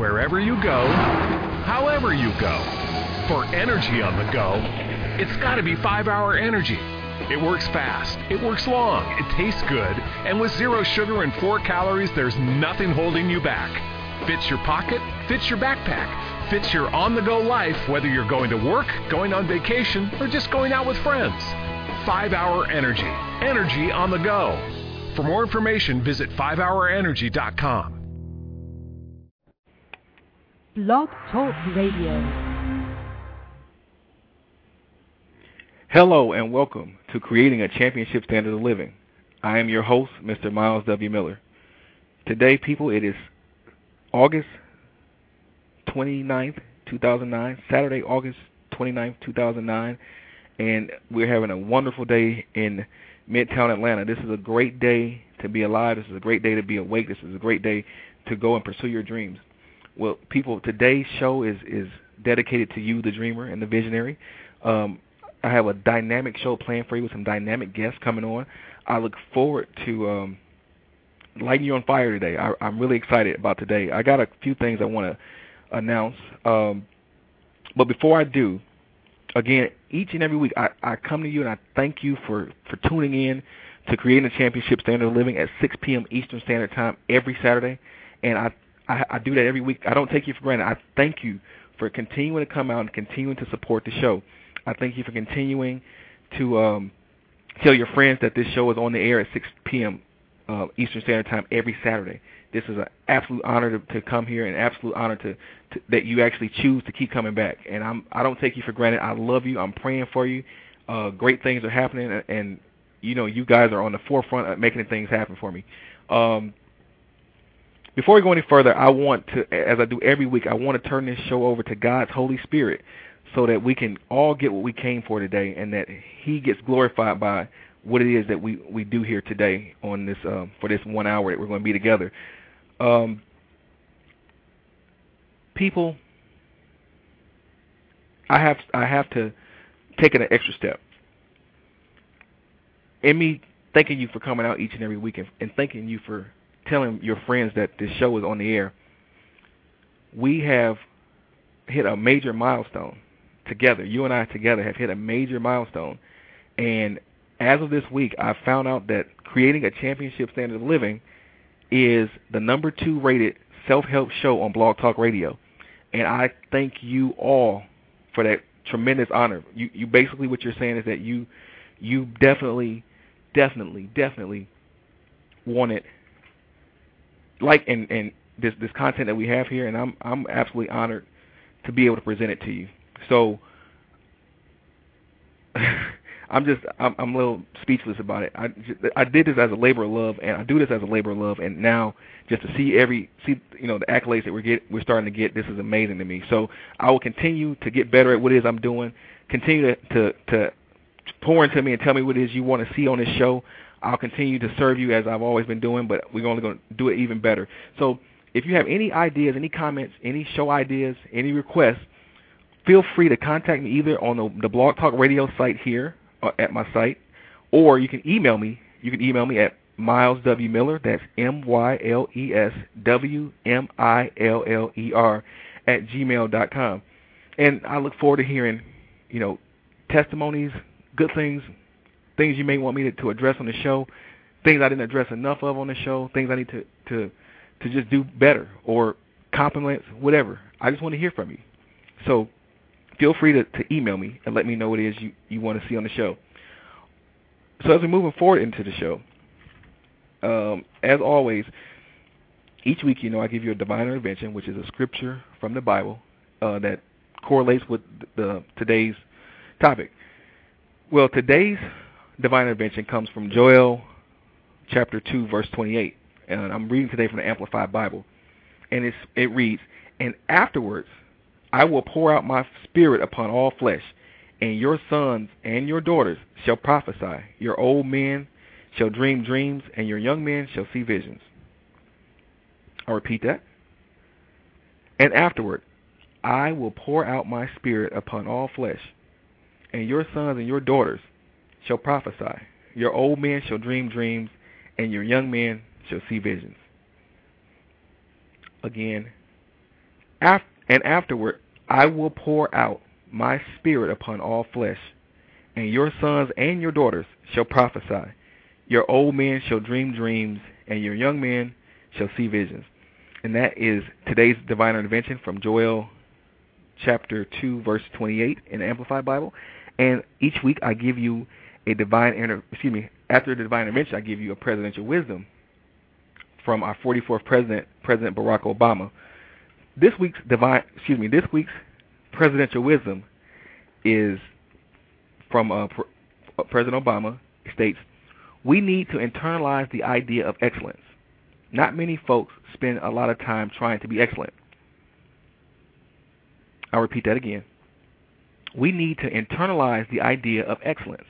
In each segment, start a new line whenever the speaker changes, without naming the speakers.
wherever you go, however you go. For energy on the go, it's got to be 5 Hour Energy. It works fast, it works long, it tastes good, and with zero sugar and 4 calories, there's nothing holding you back. Fits your pocket, fits your backpack, fits your on the go life, whether you're going to work, going on vacation, or just going out with friends. 5 Hour Energy. Energy on the go. For more information, visit 5hourenergy.com.
Blog Talk Radio.
Hello and welcome to Creating a Championship Standard of Living. I am your host, Mr. Myles W. Miller. Today, people, it is August 29th, 2009, Saturday, August 29th, 2009, and we're having a wonderful day in Midtown Atlanta. This is a great day to be alive. This is a great day to be awake. This is a great day to go and pursue your dreams. Well, people, today's show is is dedicated to you, the dreamer and the visionary. Um, I have a dynamic show planned for you with some dynamic guests coming on. I look forward to um, lighting you on fire today. I, I'm really excited about today. I got a few things I want to announce, um, but before I do, again, each and every week I, I come to you and I thank you for for tuning in to creating a championship standard of living at 6 p.m. Eastern Standard Time every Saturday, and I, I I do that every week. I don't take you for granted. I thank you for continuing to come out and continuing to support the show. I thank you for continuing to um, tell your friends that this show is on the air at 6 p.m. Uh, Eastern Standard Time every Saturday. This is an absolute honor to, to come here, and absolute honor to, to that you actually choose to keep coming back. And I'm I don't take you for granted. I love you. I'm praying for you. Uh, great things are happening, and, and you know you guys are on the forefront of making things happen for me. Um, before we go any further, I want to, as I do every week, I want to turn this show over to God's Holy Spirit so that we can all get what we came for today and that He gets glorified by what it is that we, we do here today on this um, for this one hour that we're going to be together. Um, people, I have I have to take an extra step. In me thanking you for coming out each and every week and, and thanking you for telling your friends that this show is on the air, we have hit a major milestone together. You and I together have hit a major milestone. And as of this week, I found out that creating a championship standard of living is the number two rated self-help show on Blog Talk Radio. And I thank you all for that tremendous honor. You, you basically what you're saying is that you, you definitely, definitely, definitely wanted like and and this this content that we have here, and I'm I'm absolutely honored to be able to present it to you. So I'm just I'm, I'm a little speechless about it. I just, I did this as a labor of love, and I do this as a labor of love, and now just to see every see you know the accolades that we're get we're starting to get, this is amazing to me. So I will continue to get better at what it is I'm doing. Continue to to, to pour into me and tell me what it is you want to see on this show. I'll continue to serve you as I've always been doing, but we're only going to do it even better. So if you have any ideas, any comments, any show ideas, any requests, feel free to contact me either on the, the Blog Talk Radio site here uh, at my site, or you can email me. You can email me at Myles W Miller. That's M Y L E S W M I L L E R at gmail dot com. And I look forward to hearing, you know, testimonies, good things, things you may want me to, to address on the show, things I didn't address enough of on the show, things I need to to to just do better, or compliments, whatever. I just want to hear from you. So feel free to, to email me and let me know what it is you, you want to see on the show. So as we're moving forward into the show, um, as always, each week, you know, I give you a divine intervention, which is a scripture from the Bible uh, that correlates with the today's topic. Well, today's divine intervention comes from Joel chapter 2, verse 28. And I'm reading today from the Amplified Bible. And it's, it reads, And afterwards I will pour out my spirit upon all flesh, and your sons and your daughters shall prophesy. Your old men shall dream dreams, and your young men shall see visions. I'll repeat that. And afterward I will pour out my spirit upon all flesh, and your sons and your daughters shall prophesy. Your old men shall dream dreams, and your young men shall see visions. Again, Af- and afterward I will pour out my spirit upon all flesh, and your sons and your daughters shall prophesy. Your old men shall dream dreams, and your young men shall see visions. And that is today's divine intervention from Joel chapter 2 verse 28 in the Amplified Bible. And each week I give you a divine inter- excuse me, after the divine intervention I give you a presidential wisdom from our 44th president, President Barack Obama. This week's divine, excuse me, this week's presidential wisdom is from uh, President Obama. States, "We need to internalize the idea of excellence. Not many folks spend a lot of time trying to be excellent. I'll repeat that again. We need to internalize the idea of excellence.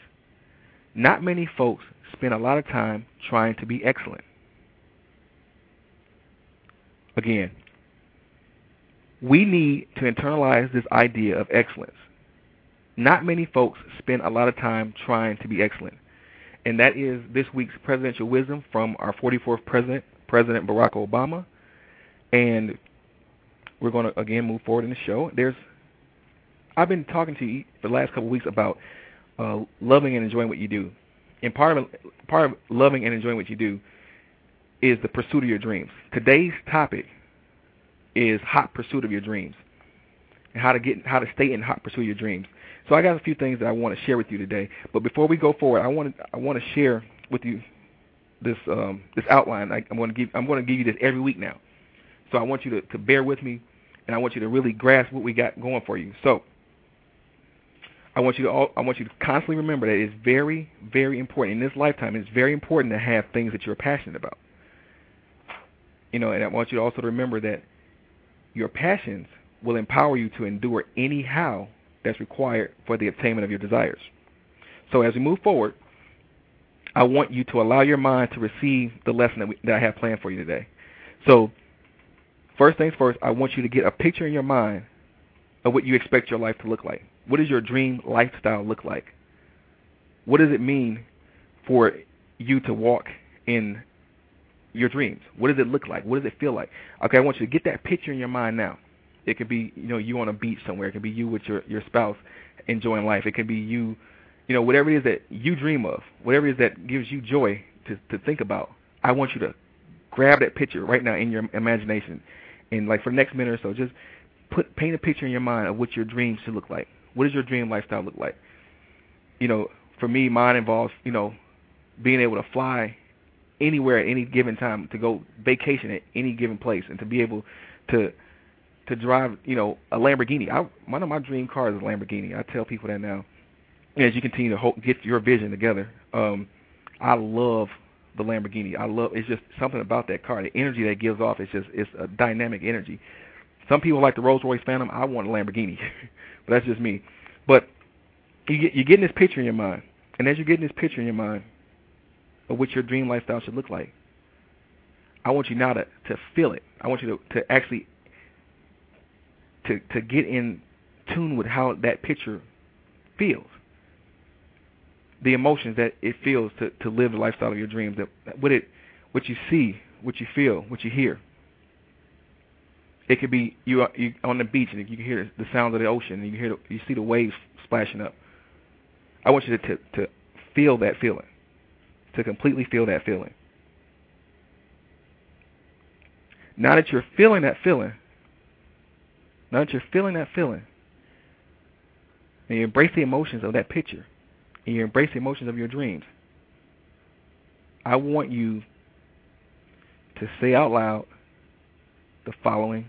Not many folks spend a lot of time trying to be excellent. Again, we need to internalize this idea of excellence. Not many folks spend a lot of time trying to be excellent. And that is this week's presidential wisdom from our 44th president, President Barack Obama. And we're going to again move forward in the show. There's I've been talking to you for the last couple of weeks about uh, loving and enjoying what you do. And part of part of loving and enjoying what you do is the pursuit of your dreams. Today's topic is hot pursuit of your dreams and how to get how to stay in hot pursuit of your dreams. So I got a few things that I want to share with you today. But before we go forward, I want to I want to share with you this um, this outline. I, I'm going to give I'm going to give you this every week now. So I want you to, to bear with me, and I want you to really grasp what we got going for you. So I want you to all, I want you to constantly remember that it's very very important in this lifetime. It's very important to have things that you're passionate about. You know, and I want you to also remember that your passions will empower you to endure anyhow that's required for the attainment of your desires. So as we move forward, I want you to allow your mind to receive the lesson that, we, that I have planned for you today. So first things first, I want you to get a picture in your mind of what you expect your life to look like. What does your dream lifestyle look like? What does it mean for you to walk in your dreams? What does it look like? What does it feel like? Okay, I want you to get that picture in your mind now. It could be, you know, you on a beach somewhere. It could be you with your your spouse enjoying life. It could be you, you know, whatever it is that you dream of, whatever it is that gives you joy to to think about. I want you to grab that picture right now in your imagination, and like for the next minute or so, just put paint a picture in your mind of what your dreams should look like. What does your dream lifestyle look like? You know, for me, mine involves, you know, being able to fly anywhere at any given time to go vacation at any given place and to be able to to drive, you know, a Lamborghini. I, one of my dream cars is a Lamborghini. I tell people that now. As you continue to hope, get your vision together, um, I love the Lamborghini. I love it's just something about that car. The energy that gives off is just it's a dynamic energy. Some people like the Rolls Royce Phantom. I want a Lamborghini, but that's just me. But you get you're getting this picture in your mind, and as you're getting this picture in your mind of what your dream lifestyle should look like, I want you now to to feel it. I want you to to actually to to get in tune with how that picture feels the emotions that it feels to to live the lifestyle of your dreams that what it what you see what you feel what you hear it could be you you on the beach and you can hear the sounds of the ocean and you hear the, you see the waves splashing up. I want you to, to to feel that feeling to completely feel that feeling. Now that you're feeling that feeling now that you're feeling that feeling and you embrace the emotions of that picture and you embrace the emotions of your dreams, I want you to say out loud the following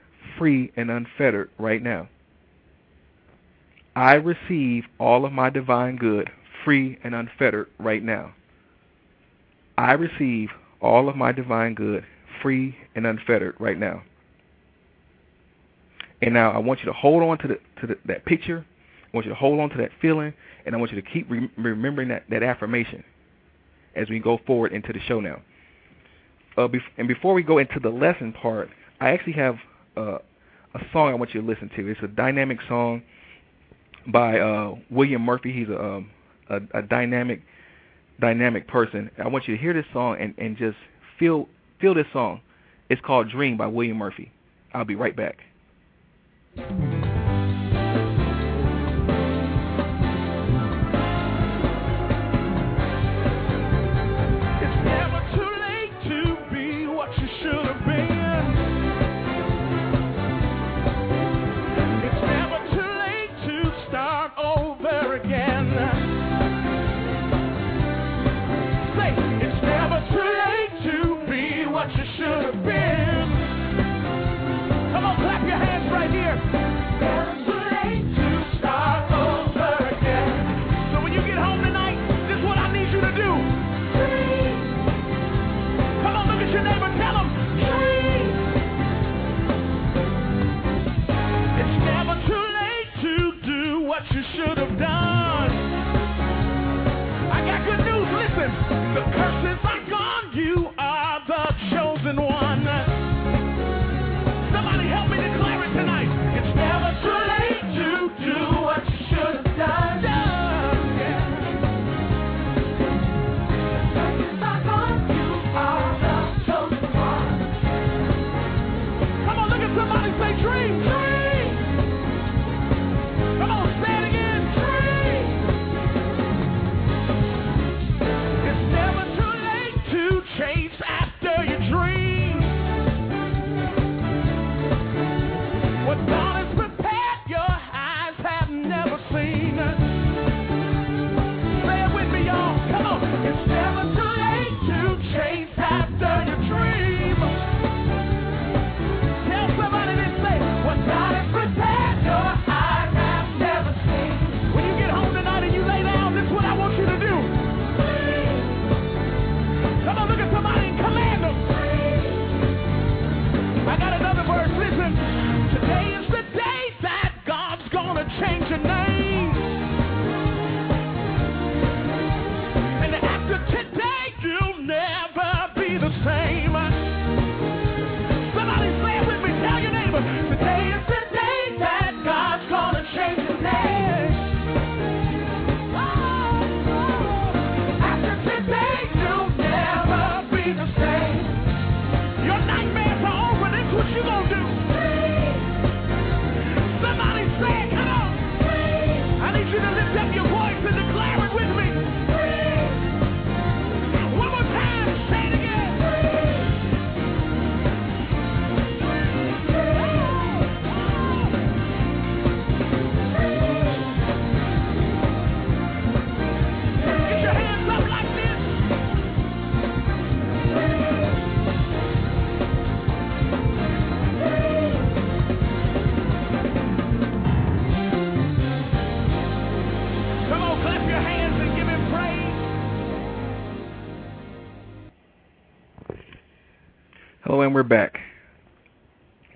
free and unfettered right now. I receive all of my divine good free and unfettered right now. I receive all of my divine good free and unfettered right now.
And now I want you to hold on to the to the, that picture. I want you to hold on to that feeling, and I want you to keep re- remembering that that affirmation as we go forward into the show now. Uh, and before we go into the lesson part, I actually have uh, a song I want you to listen to. It's a dynamic song by uh, William Murphy. He's a, um, a a dynamic dynamic person. I want you to hear this song and and just feel feel this song. It's called Dream by William Murphy. I'll be right back.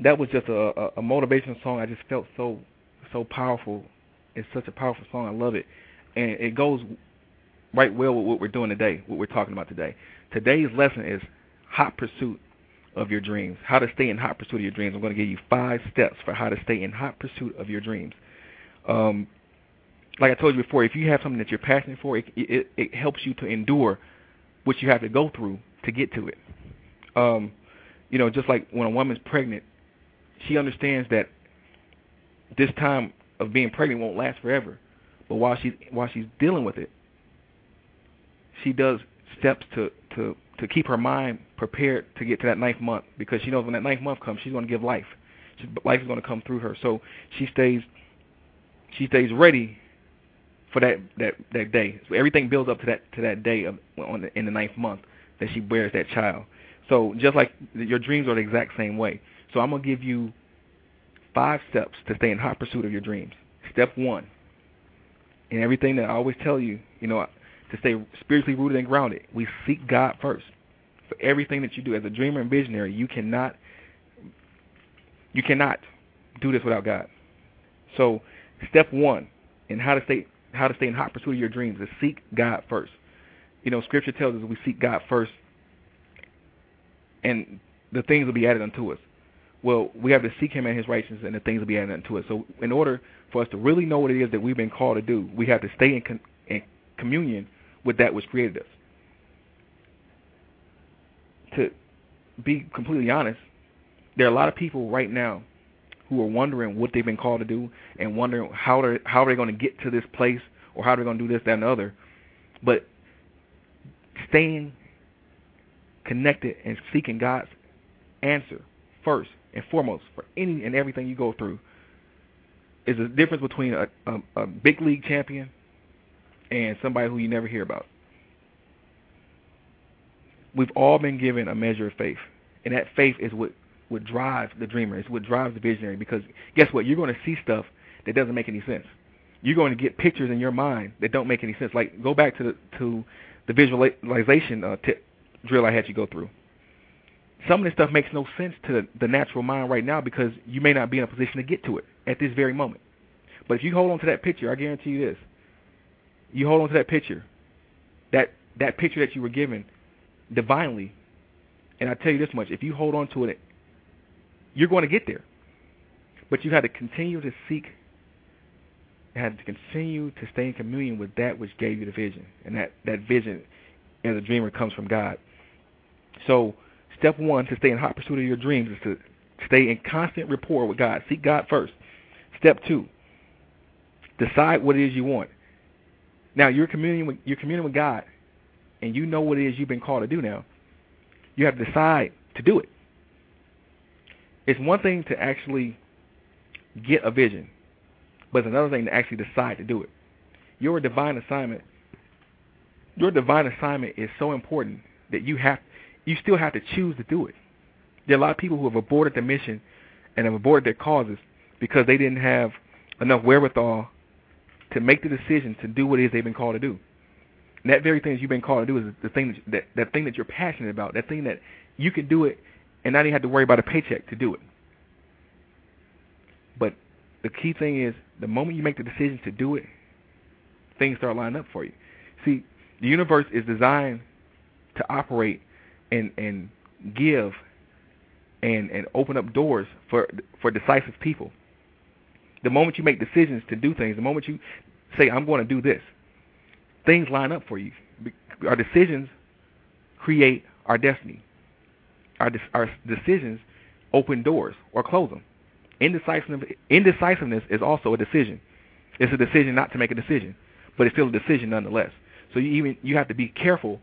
That
was just a, a, a motivational song. I just felt so so powerful. It's such a powerful song. I love it, and it goes right well with what we're doing today. What we're talking about today. Today's lesson is hot pursuit of your dreams. How to stay in hot pursuit of your dreams. I'm going to give you five steps for how to stay in hot pursuit of your dreams. Um, like I told you before, if you have something that you're passionate for, it, it, it helps you to endure what you have to go through to get to it. Um, you know, just like when a woman's pregnant, she understands that this time of being pregnant won't last forever. But while she's while she's dealing with it, she does steps to to to keep her mind prepared to get to that ninth month because she knows when that ninth month comes, she's going to give life. She's, life is going to come through her. So she stays she stays ready for that that that day. So everything builds up to that to that day of on the, in the ninth month that she bears that child. So just like your dreams are the exact same way. So I'm gonna give you five steps to stay in hot pursuit of your dreams. Step one, and everything that I always tell you, you know, to stay spiritually rooted and grounded, we seek God first. For everything that you do as a dreamer and visionary, you cannot, you cannot
do this without God. So, step one in how to stay how to stay in hot pursuit of your dreams is seek God first. You know, Scripture tells us we seek God first, and the things will be added unto us. Well, we have to seek Him and His righteousness, and the things will be added unto us. So, in order for us to really know what it is that we've been called to do, we have to stay in, con- in communion with that which created us. To be completely honest, there are a lot of people right now who are wondering what they've been called to do and wondering how they're how are they going to get to this place or how they're going to do this, that, and the other. But staying connected and seeking God's answer first and foremost for any and everything you go through is the difference between a, a, a big league champion and somebody who you never hear about. We've all been given a measure of faith, and that faith is what what drives the dreamer. It's what drives the visionary. Because guess what? You're going to see stuff that doesn't make any sense. You're going to get pictures in your mind that don't make any sense. Like go back to the to the visualization uh, drill I had you go through. Some of this stuff makes no sense to the, natural mind right now because you may not be in a position to get to it at this very moment. But if you hold on to that picture, I guarantee you this: you hold on to that picture, that that picture that you were given divinely, and I tell you this much: if you hold on to it you're going to get there. But you have to continue to seek, have to continue to stay in communion with that which gave you the vision. And that, that vision as a dreamer comes from God. So, step one to stay in hot pursuit of your dreams is to stay in constant rapport with God. Seek God first. Step two, decide what it is you want. Now, you're communing with, you're communing with God, and you know what it is you've been called to do now. You have to decide to do it it's one thing to actually get a vision, but it's another thing to actually decide to do it. Your divine assignment, your divine assignment is so important that you have, you still have to choose to do it. There are a lot of people who have aborted the mission and have aborted their causes because they didn't have enough wherewithal to make the decision to do what it is they've been called to do. And that very thing that you've been called to do is the thing that, that that thing that you're passionate about, that thing that you can do it and not even have to worry about a paycheck to do it. But the key thing is the moment you make the decision to do it, things start lining up for you. See, the universe is designed to operate and and give and and open up doors for for decisive people. The moment you make decisions to do things, the moment you say I'm going to do this, things line up for you. Our decisions create our destiny our our decisions open doors or close them. Indecisiveness, indecisiveness is also a decision. It's a decision not to make a decision, but it's still a decision nonetheless. So you even you have to be careful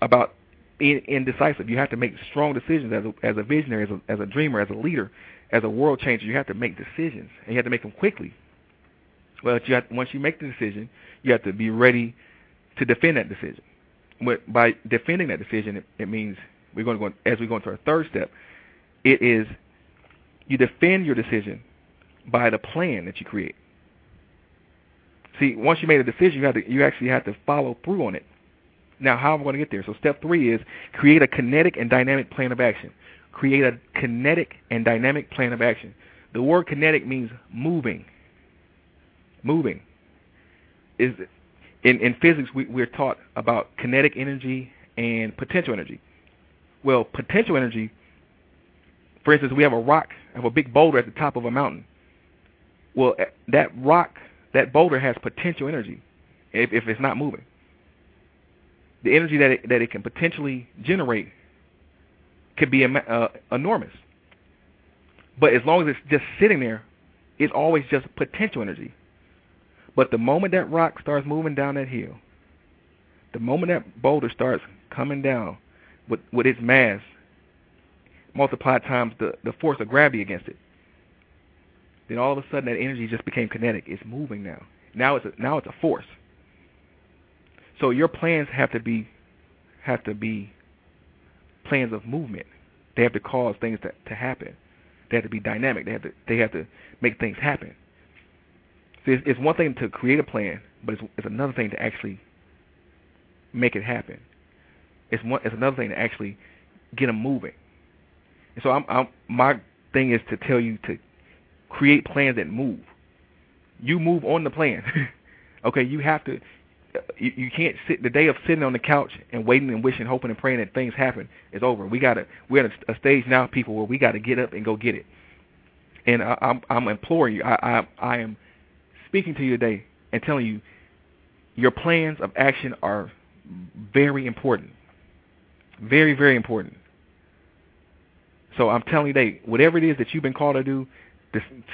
about indecisive. You have to make strong decisions as a, as a visionary, as a, as a dreamer, as a leader, as a world changer. You have to make decisions, and you have to make them quickly. Well, you have, once you make the decision, you have to be ready to defend that decision. But by defending that decision, it, it means we're going to go as we go into our third step. It is you defend your decision by the plan that you create. See, once you made a decision, you have to you actually have to follow through on it. Now, how am I going to get there? So, step three is create a kinetic and dynamic plan of action. Create a kinetic and dynamic plan of action. The word kinetic means moving. Moving. Is in in physics we, we're taught about kinetic energy and potential energy. Well, potential energy, for instance, we have a rock, have a big boulder at the top of a mountain. Well, eh, that rock, that boulder has potential energy if, if it's not moving. The energy that it, that it can potentially generate could be uh, enormous. But as long as it's just sitting there, it's always just potential energy. But the moment that rock starts moving down that hill, the moment that boulder starts coming down, with, with its mass multiplied times the, the force of gravity against it. Then all of a sudden that energy just became kinetic. It's moving now. Now it's a, now it's a force. So your plans have to be have to be plans of movement. They have to cause things to, to happen. They have to be dynamic. They have to they have to make things happen. So it's, it's one thing to create a plan, but it's, it's another thing to actually make it happen. It's one. It's another thing to actually get them moving. And so I'm, I'm my thing is to tell you to create plans that move. You move on the plan. okay, you have to. You, you can't sit the day of sitting on the couch and waiting and wishing, hoping and praying that things happen is over. We gotta. We're at a, a stage now, people, where we got to get up and go get it. And I, I'm, I'm imploring you. I, I, I am speaking to you today and telling you your plans of action are very important. Very, very important. So I'm telling you today, whatever it is that you've been called to do,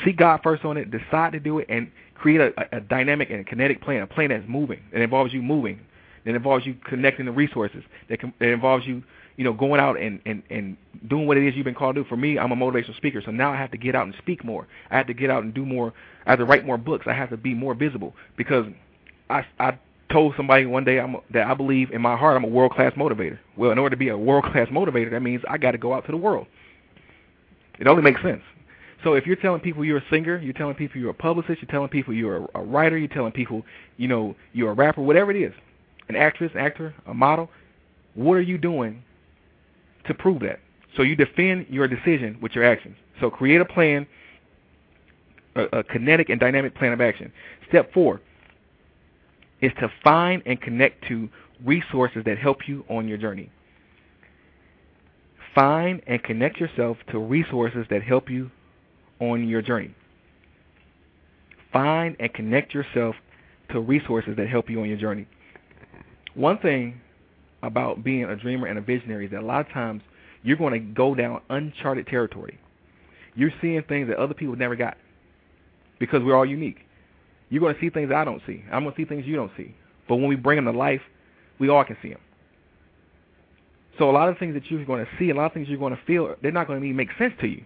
seek God first on it, decide to do it, and create a, a dynamic and a kinetic plan, a plan that's moving, that involves you moving, that involves you connecting the resources, that, can, that involves you, you know, going out and, and, and doing what it is you've been called to do. For me, I'm a motivational speaker, so now I have to get out and speak more. I have to get out and do more. I have to write more books. I have to be more visible because I, I told somebody one day I'm, that I believe in my heart I'm a world class motivator. Well, in order to be a world class motivator, that means I got to go out to the world. It only makes sense. So if you're telling people you're a singer, you're telling people you're a publicist, you're telling people you're a, a writer, you're telling people, you know, you're a rapper, whatever it is, an actress, actor, a model, what are you doing to prove that? So you defend your decision with your actions. So create a plan, a, a kinetic and dynamic plan of action. Step four is to find and connect to resources that help you on your journey. Find and connect yourself to resources that help you on your journey. Find and connect yourself to resources that help you on your journey. One thing about being a dreamer and a visionary is that a lot of times you're going to go down uncharted territory. You're seeing things that other people never got because we're all unique. You're going to see things I don't see. I'm going to see things you don't see. But when we bring them to life, we all can see them. So a lot of things that you're going to see, a lot of things you're going to feel, they're not going to make sense to you.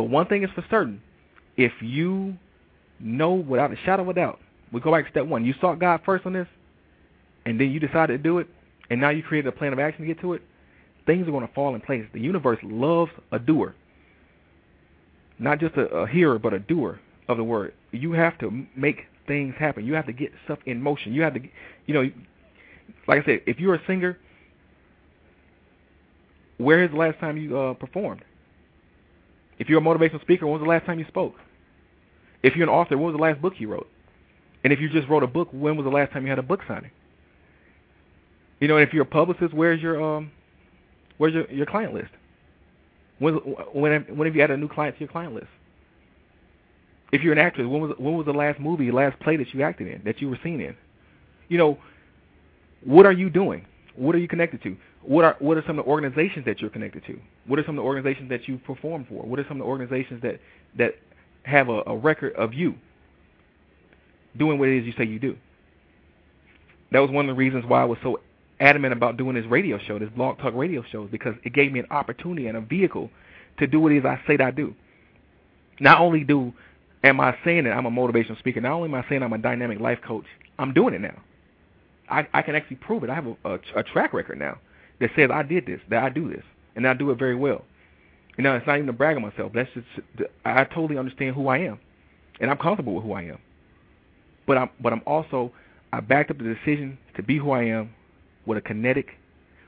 But one thing is for certain: if you know without a shadow of a doubt, we go back to step one. You sought God first on this, and then you decided to do it, and now you created a plan of action to get to it. Things are going to fall in place. The universe loves a doer, not just a, a hearer, but a doer of the word. You have to make things happen. You have to get stuff in motion. You have to, you know, like I said, if you're a singer where is the last time you uh, performed? If you're a motivational speaker, when was the last time you spoke? If you're an author, when was the last book you wrote? And if you just wrote a book, when was the last time you had a book signing? You know, and if you're a publicist, where's your um, where's your your client list? When when when have you added a new client to your client list? If you're an actress, when was when was the last movie, last play that you acted in, that you were seen in? You know, what are you doing? What are you connected to? What are what are some of the organizations that you're connected to? What are some of the organizations that you perform for? What are some of the organizations that that have a, a record of you doing what it is you say you do? That was one of the reasons why I was so adamant about doing this radio show, this blog talk radio show, because it gave me an opportunity and a vehicle to do what it is I say that I do. Not only do am I saying that I'm a motivational speaker, not only am I saying I'm a dynamic life coach, I'm doing it now. I, I can actually prove it. I have a, a, a track record now that says I did this, that I do this, and I do it very well. You know, it's not even to brag on myself. That's just I totally understand who I am, and I'm comfortable with who I am. But I'm but I'm also I backed up the decision to be who I am with a kinetic,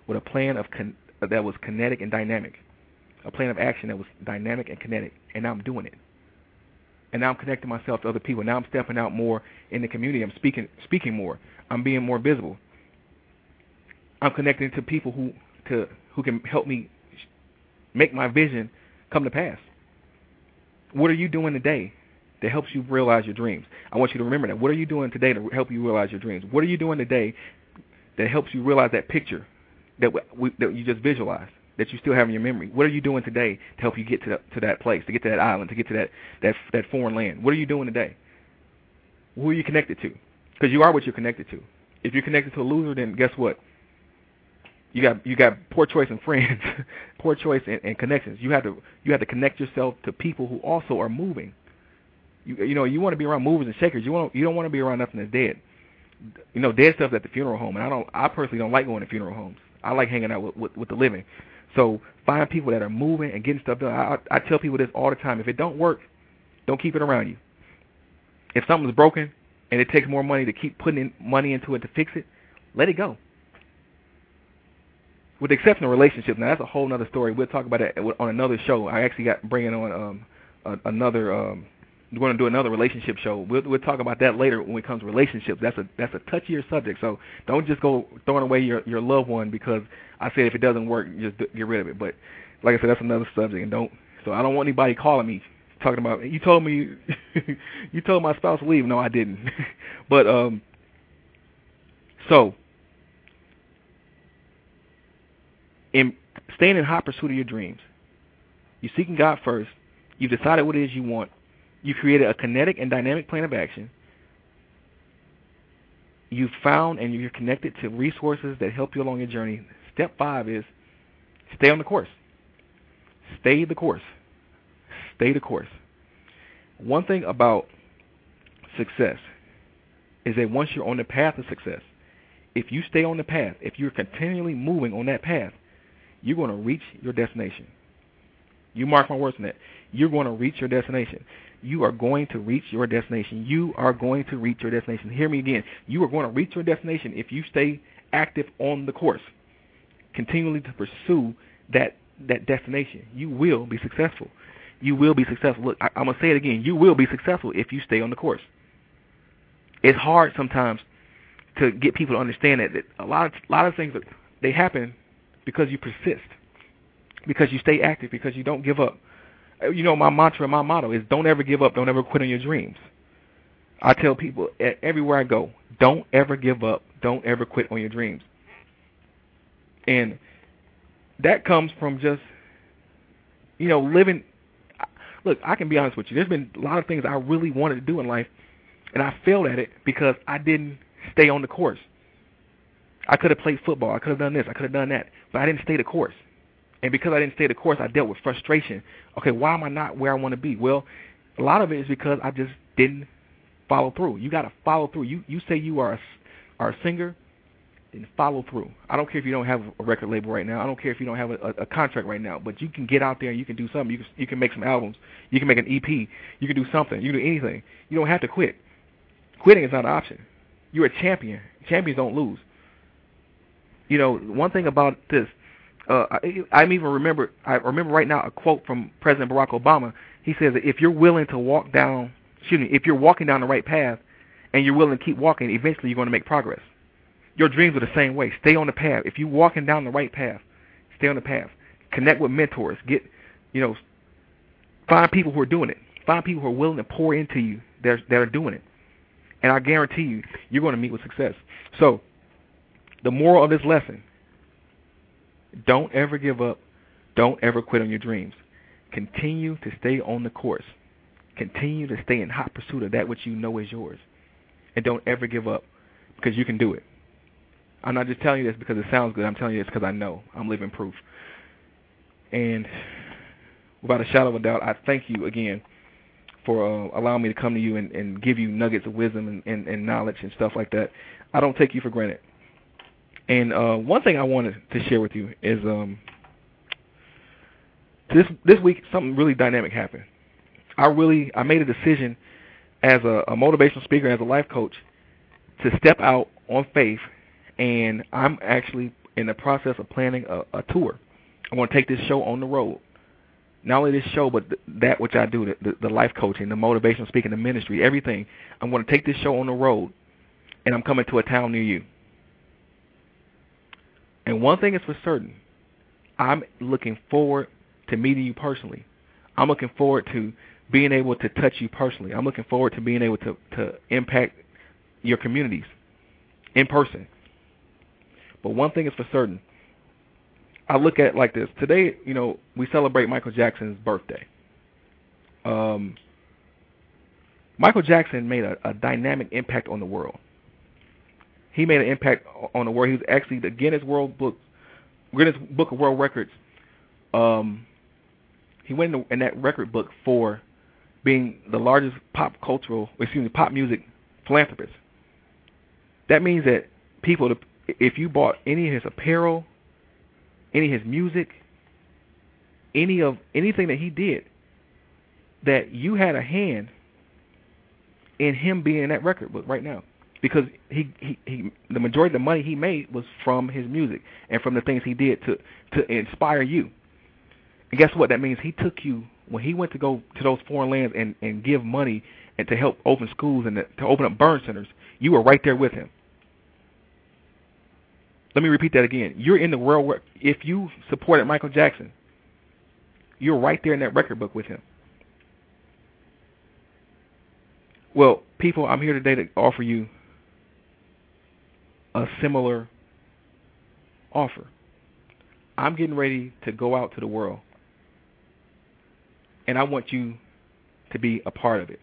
with a plan of con, that was kinetic and dynamic, a plan of action that was dynamic and kinetic, and now I'm doing it. And now I'm connecting myself to other people. Now I'm stepping out more in the community. I'm speaking speaking more. I'm being more visible. I'm connecting to people who to who can help me make my vision come to pass. What are you doing today that helps you realize your dreams? I want you to remember that. What are you doing today to help you realize your dreams? What are you doing today that helps you realize that picture that we, that you just visualized, that you still have in your memory? What are you doing today to help you get to that, to that place, to get to that island, to get to that that that foreign land? What are you doing today? Who are you connected to? Because you are what you're connected to. If you're connected to a loser, then guess what? You got you got poor choice in friends, poor choice in, in connections. You have to you have to connect yourself to people who also are moving. You you know you want to be around movers and shakers. You want you don't want to be around nothing that's dead. You know dead stuff's at the funeral home, and I don't I personally don't like going to funeral homes. I like hanging out with with, with the living. So find people that are moving and getting stuff done. I, I tell people this all the time. If it don't work, don't keep it around you. If something's broken and it takes more money to keep putting in money into it to fix it, let it go with exceptional relationships. Now that's a whole other story. We'll talk about that on another show. I actually got bringing on um, a, another. Um, we're going to do another relationship show. We'll, we'll talk about that later when it comes to relationships. That's a that's a touchier subject. So don't just go throwing away your your loved one because I said if it doesn't work, just get rid of it. But like I said, that's another subject, and don't. So I don't want anybody calling me talking about you told me you told my spouse to leave. No, I didn't. but um, so in staying in hot pursuit of your dreams, you're seeking God first. You've decided what it is you want. You've created a kinetic and dynamic plan of action. You've found and you're connected to resources that help you along your journey. Step five is stay on the course. Stay the course. Stay the course. One thing about success is that once you're on the path of success, if you stay on the path, if you're continually moving on that path, you're going to reach your destination. You mark my words on that. You're going to reach your destination. You are going to reach your destination. You are going to reach your destination. Hear me again. You are going to reach your destination if you stay active on the course, continually to pursue that that destination. You will be successful. You will be successful. Look, I, I'm gonna say it again. You will be successful if you stay on the course. It's hard sometimes to get people to understand that, that a lot of a lot of things that they happen because you persist, because you stay active, because you don't give up. Uh, You know, my mantra, and my motto is don't ever give up, don't ever quit on your dreams. I tell people everywhere I go, don't ever give up, don't ever quit on your dreams. And that comes from just, you know, living. Look, I can be honest with you. There's been a lot of things I really wanted to do in life, and I failed at it because I didn't stay on the course. I could have played football. I could have done this. I could have done that. But I didn't stay the course. And because I didn't stay the course, I dealt with frustration. Okay, why am I not where I want to be? Well, a lot of it is because I just didn't follow through. You got to follow through. You you say you are a, are a singer, then follow through. I don't care if you don't have a record label right now. I don't care if you don't have a, a, contract right now. But you can get out there and you can do something. You can you can make some albums. You can make an EP. You can do something. You can do anything. You don't have to quit. Quitting is not an option. You're a champion. Champions don't lose. You know, one thing about this, uh, I, I even remember, I remember right now a quote from President Barack Obama. He says that if you're willing to walk down, excuse me, if you're walking down the right path, and you're willing to keep walking, eventually you're going to make progress. Your dreams are the same way. Stay on the path. If you're walking down the right path, stay on the path. Connect with mentors. Get, you know, find people who are doing it. Find people who are willing to pour into you that are, that are doing it. And I guarantee you, you're going to meet with success. So, the moral of this lesson don't ever give up. Don't ever quit on your dreams. Continue to stay on the course. Continue to stay in hot pursuit of that which you know is yours. And don't ever give up because you can do it. I'm not just telling you this because it sounds good. I'm telling you this because I know. I'm living proof. And without a shadow of a doubt, I thank you again for uh, allowing me to come to you and, and give you nuggets of wisdom and, and, and knowledge and stuff like that. I don't take you for granted. And uh, one thing I wanted to share with you is um, this this week something really dynamic happened. I really I made a decision as a, a motivational speaker, as a life coach, to step out on faith, and I'm actually in the process of planning a, a tour. I want to take this show on the road. Not only this show, but th- that which I do, the, the, the life coaching, the motivational speaking, the ministry, everything. I'm going to take this show on the road, and I'm coming to a town near you. And one thing is for certain, I'm looking forward to meeting you personally. I'm looking forward to being able to touch you personally. I'm looking forward to being able to, to impact your communities in person. But one thing is for certain. I look at it like this. Today, you know, we celebrate Michael Jackson's birthday. Um, Michael Jackson made a, a dynamic impact on the world. He made an impact on the world. He was actually the Guinness World Book, Guinness Book of World Records. Um, he went in, the, in that record book for being the largest pop cultural, excuse me, pop music philanthropist. That means that people, if you bought any of his apparel, any of his music, any of anything that he did, that you had a hand in him being in that record book right now. Because he, he, he the majority of the money he made was from his music and from the things he did to to inspire you. And guess what? That means he took you when he went to go to those foreign lands and and give money and to help open schools and to, open up burn centers, you were right there with him. Let me repeat that again. You're in the world where if you supported Michael Jackson, you're right there in that record book with him. Well, people, I'm here today to offer you a similar offer. I'm getting ready to go out to the world, and I want you to be a part of it.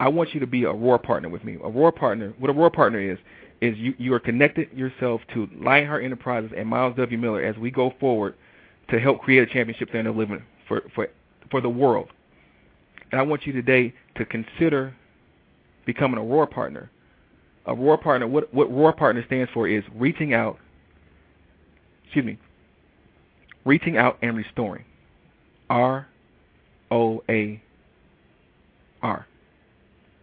I want you to be a roar partner with me. A roar partner, what a roar partner is, is you, you are connected yourself to Lionheart Enterprises and Myles W. Miller as we go forward to help create a championship standard of living for, for, for the world. And I want you today to consider becoming a roar partner. A roar partner, what, what roar partner stands for is reaching out, excuse me, reaching out and restoring. R O A R.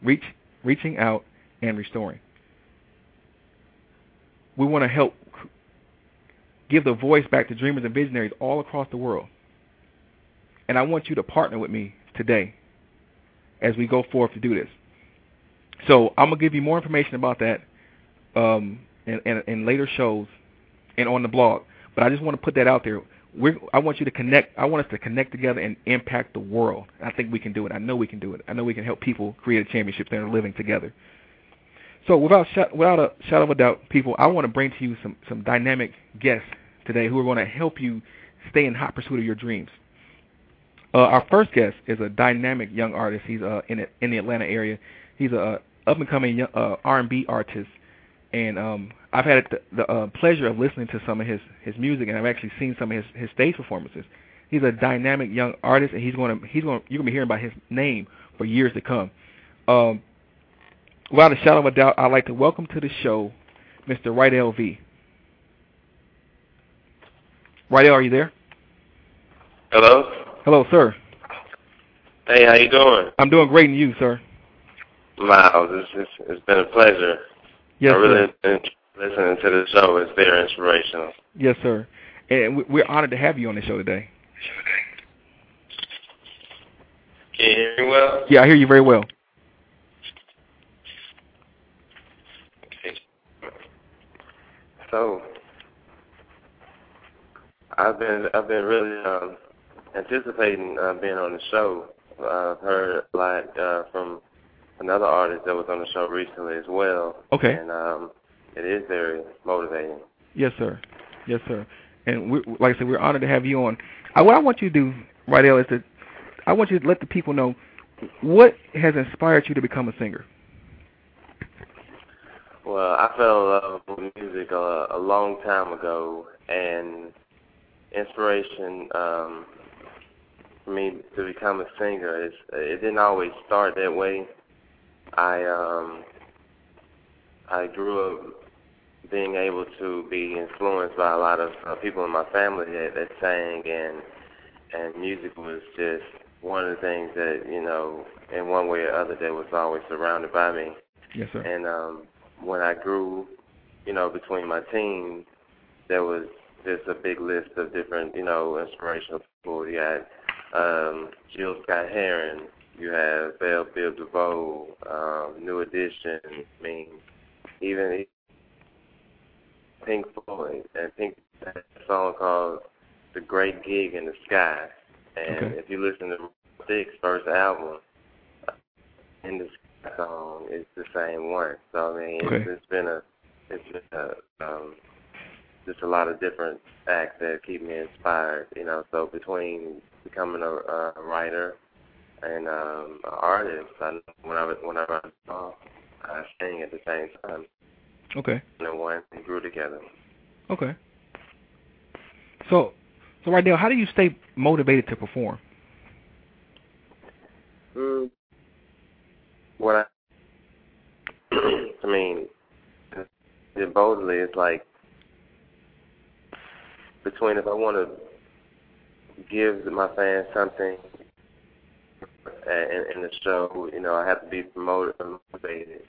Reach, reaching out and restoring. We want to help give the voice back to dreamers and visionaries all across the world. And I want you to partner with me today as we go forth to do this. So I'm gonna give you more information about that um, in, in, in later shows and on the blog. But I just want to put that out there. We're, I want you to connect. I want us to connect together and impact the world. I think we can do it. I know we can do it. I know we can help people create a championship are living together. So without without a shadow of a doubt, people, I want to bring to you some some dynamic guests today who are going to help you stay in hot pursuit of your dreams. Uh, our first guest is a dynamic young artist. He's uh, in in the Atlanta area. He's a up and coming uh, R&B artist, and um, I've had the, the uh, pleasure of listening to some of his his music, and I've actually seen some of his his stage performances. He's a dynamic young artist, and he's going to he's going you're going to be hearing about his name for years to come. Um, without a shadow of a doubt, I'd like to welcome to the show Mr. RydellV. Rydell, are you there?
Hello.
Hello, sir.
Hey, how you doing?
I'm doing great, and you, sir?
Myles, it's, it's, it's been a pleasure.
Yes,
I really
sir.
listening to the show. It's very inspirational.
Yes, sir. And we- we're honored to have you on the show today.
Can you hear me well?
Yeah, I hear you very well.
So, I've been I've been really um, anticipating uh, being on the show. I've heard a lot uh, from another artist that was on the show recently as well.
Okay.
And um, it is very motivating.
Yes, sir. Yes, sir. And we, like I said, we're honored to have you on. I, what I want you to do, Rydell, is that I want you to let the people know what has inspired you to become a singer.
Well, I fell in love with music a, a long time ago, and inspiration um, for me to become a singer is it didn't always start that way. I um, I grew up being able to be influenced by a lot of uh, people in my family that, that sang, and and music was just one of the things that you know, in one way or other, that was always surrounded by me.
Yes, sir.
And um, when I grew, you know, between my teens, there was just a big list of different, you know, inspirational people. You had um, Jill Scott Heron, you have Belle Biv DeVoe, um, New Edition, I mean, even Pink Floyd, and Pink had a song called "The Great Gig in the Sky." And
Okay.
if you listen to Six's first album, in the Sky song is the same one. So I mean,
Okay.
it's, it's been a, it's been a, um, just a lot of different acts that keep me inspired. You know, so between becoming a, a writer and um, an artist, I, whenever whenever I saw, I sing at the same time.
Okay.
And then one and grew together.
Okay. So, so right now, how do you stay motivated to perform?
Mm. What I, I mean, it boldly, it's like between if I want to give my fans something in, in the show, you know, I have to be promoted, and motivated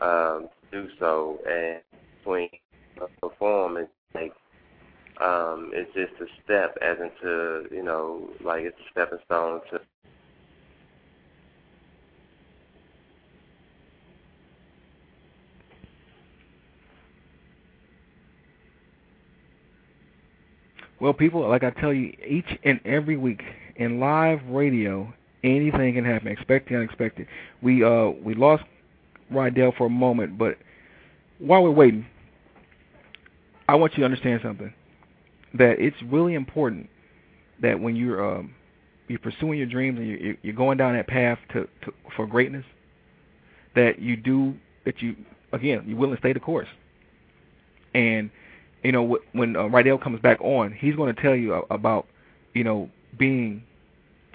um, to do so, and between perform, it's like Um, it's just a step as into, you know, like it's a stepping stone to
Well, people, like I tell you, each and every week in live radio, anything can happen. Expect the unexpected. We uh we lost Rydell for a moment, but while we're waiting, I want you to understand something. That it's really important that when you're um you're pursuing your dreams and you're you're going down that path to, to for greatness, that you do that you again you're willing to stay the course. And you know when uh, Rydell comes back on, he's going to tell you about you know being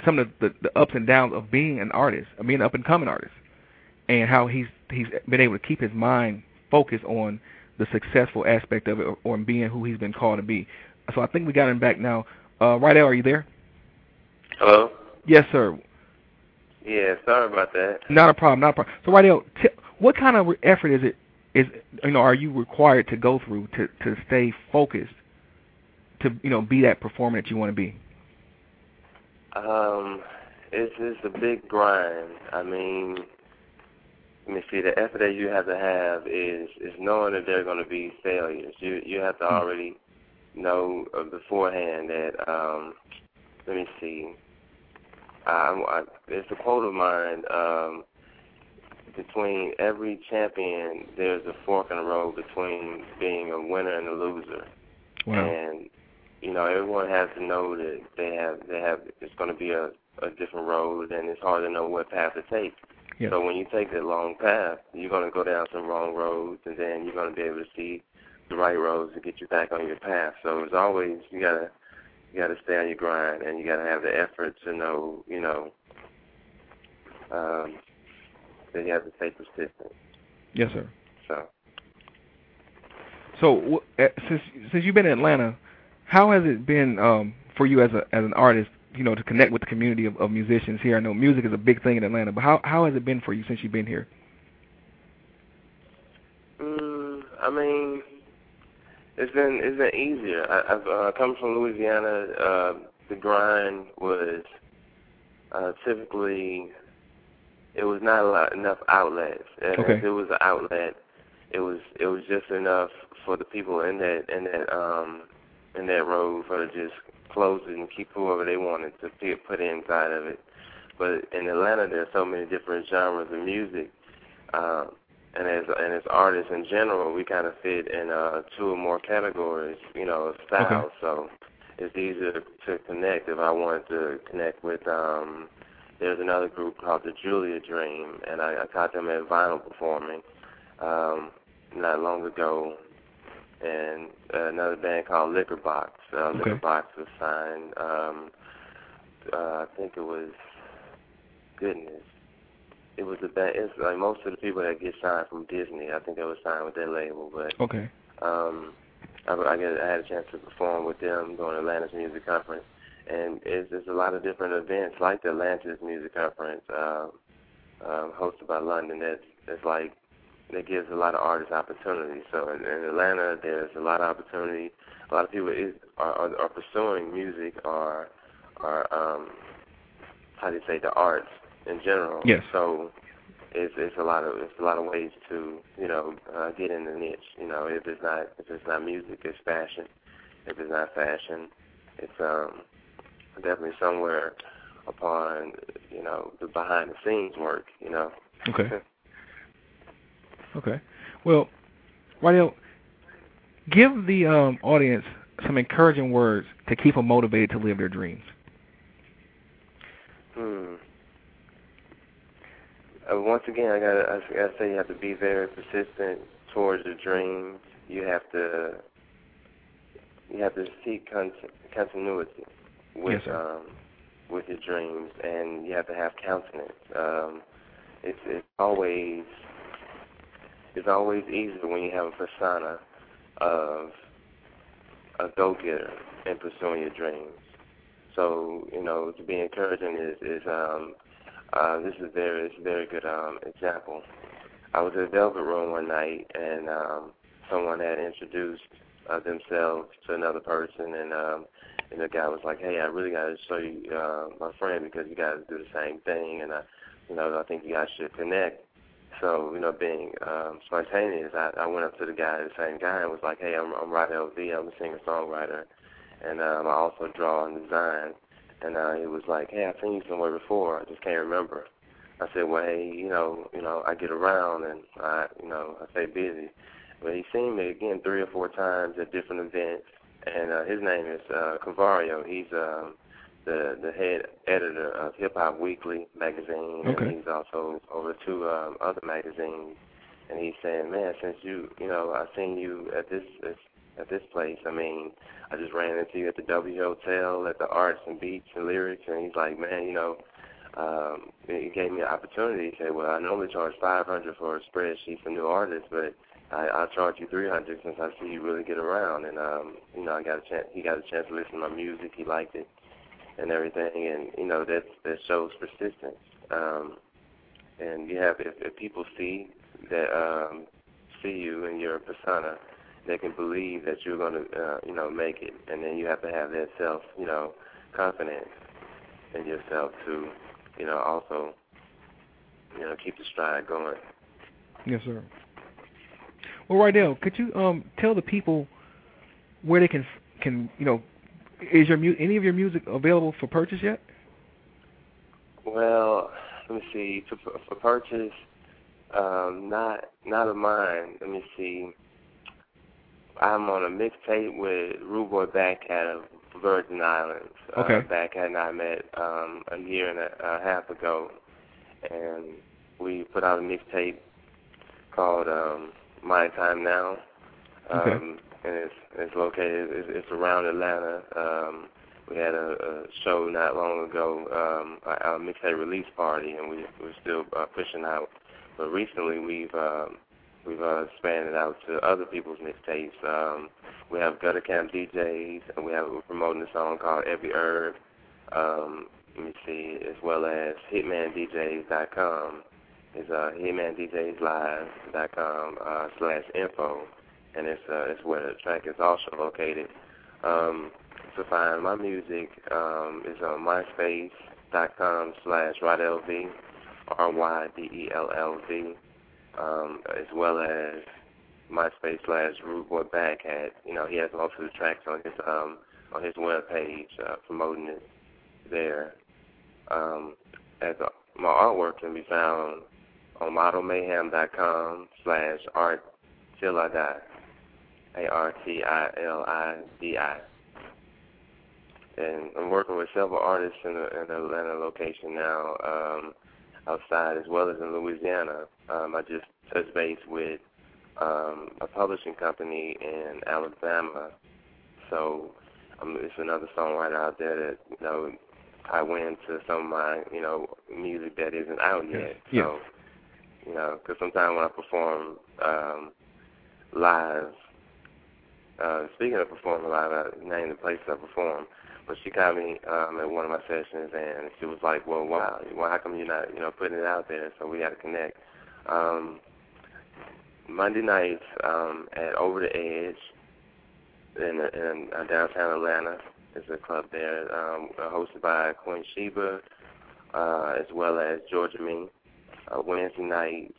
some of the, the, ups and downs of being an artist, of being an up and coming artist, and how he's he's been able to keep his mind focused on the successful aspect of it, or, or being who he's been called to be. So I think we got him back now. Uh, Rydell, are you there?
Hello.
Yes, sir.
Yeah, sorry about that.
Not a problem. Not a problem. So Rydell, t- what kind of effort is it? Is you know, are you required to go through to to stay focused, to you know, be that performer that you want to be?
Um, it's it's a big grind. I mean, let me see. The effort that you have to have is is knowing that there are going to be failures. You you have to
Hmm.
already know uh, beforehand that. um Let me see. Um, I, it's a quote of mine. Um, between every champion, there's a fork in the road between being a winner and a loser.
Wow.
And you know, everyone has to know that they have they have it's going to be a a different road, and it's hard to know what path to take.
Yeah.
So when you take that long path, you're going to go down some wrong roads, and then you're going to be able to see the right roads to get you back on your path. So it's always you gotta you gotta stay on your grind, and you gotta have the effort to know you know um, that you have to stay persistent.
Yes, sir.
So.
So uh, since since you've been in Atlanta, how has it been um, for you as a as an artist? You know, to connect with the community of, of musicians here. I know music is a big thing in Atlanta, but how how has it been for you since you've been here?
Mm, I mean, it's been it's been easier. I, I've uh, come from Louisiana. Uh, the grind was uh, typically it was not a lot, enough outlets. And
Okay.
if it was an outlet, it was it was just enough for the people in that in that um in that road for just close it and keep whoever they wanted to put inside of it. But in Atlanta, there's so many different genres of music. Um, and as and as artists in general, we kind of fit in uh, two or more categories, you know, of styles.
Okay.
So it's easier to, to connect if I wanted to connect with. um There's another group called the Julia Dream, and I, I caught them at vinyl performing um, not long ago. And uh, another band called Liquor Box. Uh,
Okay.
Liquor Box was signed. Um, uh, I think it was goodness. It was the band. It's like most of the people that get signed from Disney. I think they were signed with their label, but
Okay.
um, I, I, get, I had a chance to perform with them during Atlantis Music Conference, and it's there's a lot of different events like the Atlantis Music Conference, uh, um, hosted by London. That's that's like that gives a lot of artists opportunity. So in, in Atlanta, there's a lot of opportunity. A lot of people is, are, are are pursuing music or or um, how do you say the arts in general.
Yes.
So it's it's a lot of it's a lot of ways to you know uh, get in the niche. You know, if it's not if it's not music, it's fashion. If it's not fashion, it's um definitely somewhere upon you know the behind the scenes work. You know.
Okay. Okay. Well, Rydell, give the um, audience some encouraging words to keep them motivated to live their dreams.
Hmm. Uh, once again, I gotta, I gotta say, you have to be very persistent towards your dreams. You have to, you have to seek con- continuity with
Yes,
um, with your dreams, and you have to have countenance. Um, it's it's always it's always easier when you have a persona of a go-getter in pursuing your dreams. So you know, to be encouraging is is um, uh, this is very it's a very good um, example. I was at Velvet Room one night, and um, someone had introduced uh, themselves to another person, and um, and the guy was like, "Hey, I really got to show you uh, my friend because you guys do the same thing, and I, you know, I think you guys should connect." So, you know, being um, spontaneous, I, I went up to the guy, the same guy, and was like, "Hey, I'm, I'm RydellV. I'm a singer-songwriter, and um, I also draw and design." And uh, he was like, "Hey, I've seen you somewhere before. I just can't remember." I said, "Well, hey, you know, you know, I get around and I, you know, I stay busy." But he seen me again three or four times at different events, and uh, his name is uh, Cavario. He's um, the the head editor of Hip Hop Weekly magazine,
Okay.
and he's also over two um, other magazines. And he's saying, "Man, since you, you know, I seen you at this, at this place. I mean, I just ran into you at the W Hotel at the Arts and Beats and Lyrics, and he's like, man, you know." Um, he gave me an opportunity. He said, "Well, I normally charge five hundred for a spreadsheet for new artists, but I, I'll charge you three hundred since I see you really get around." And um, you know, I got a chance. He got a chance to listen to my music. He liked it and everything, and you know that that shows persistence. Um, and you have if, if people see that um, see you and your persona, they can believe that you're going to uh, you know make it, and then you have to have that self you know confidence in yourself to you know also you know keep the stride going.
Yes, sir. Well, Rydell, could you um tell the people where they can can you know is your mu- any of your music available for purchase yet?
Well, let me see. For, for purchase, um, not not of mine. Let me see. I'm on a mixtape with Rude Boy Backcat of Virgin Islands.
Okay.
Uh, Backcat and I met um, a year and a, a half ago, and we put out a mixtape called um, My Time Now. Um,
Okay.
And it's it's located. It's, it's around Atlanta. Um, we had a, a show not long ago, um, our, mixtape release party, and we we're still uh, pushing out. But recently, we've um, we've uh, expanded out to other people's mixtapes. Um, we have Gutter Camp DJs, and we have we're promoting a song called Every Herb. Um, let me see, as well as HitmanDJs.com. It's uh, HitmanDJsLive.com uh, slash info, and it's uh, it's where the track is also located. Um, to find my music um, is on myspace.com slash RydellV, R-Y-D-E-L-L-V, um, as well as MySpace slash Rude Boy Baghat. You know, he has most of the tracks on his um, on his web page, uh, promoting it there. Um, as a, my artwork can be found on modelmayhem.com slash art till I die. A-R-T-I-L-I-D-I. And I'm working with several artists in the, in the Atlanta location now, um, outside as well as in Louisiana. Um, I just touched base with um, a publishing company in Alabama. So um, it's another songwriter out there that, you know, I went to some of my, you know, music that isn't out yet.
Yeah.
So, you know, because sometimes when I perform um, live, uh, speaking of performing live, I named the places I perform. But she got me um, at one of my sessions, and she was like, "Well, why? Why? How come you're not, you know, putting it out there?" So we got to connect. Um, Monday nights um, at Over the Edge in, in uh, downtown Atlanta. There's a club there um, hosted by Queen Sheba, uh, as well as Georgia Me. Uh, Wednesday night,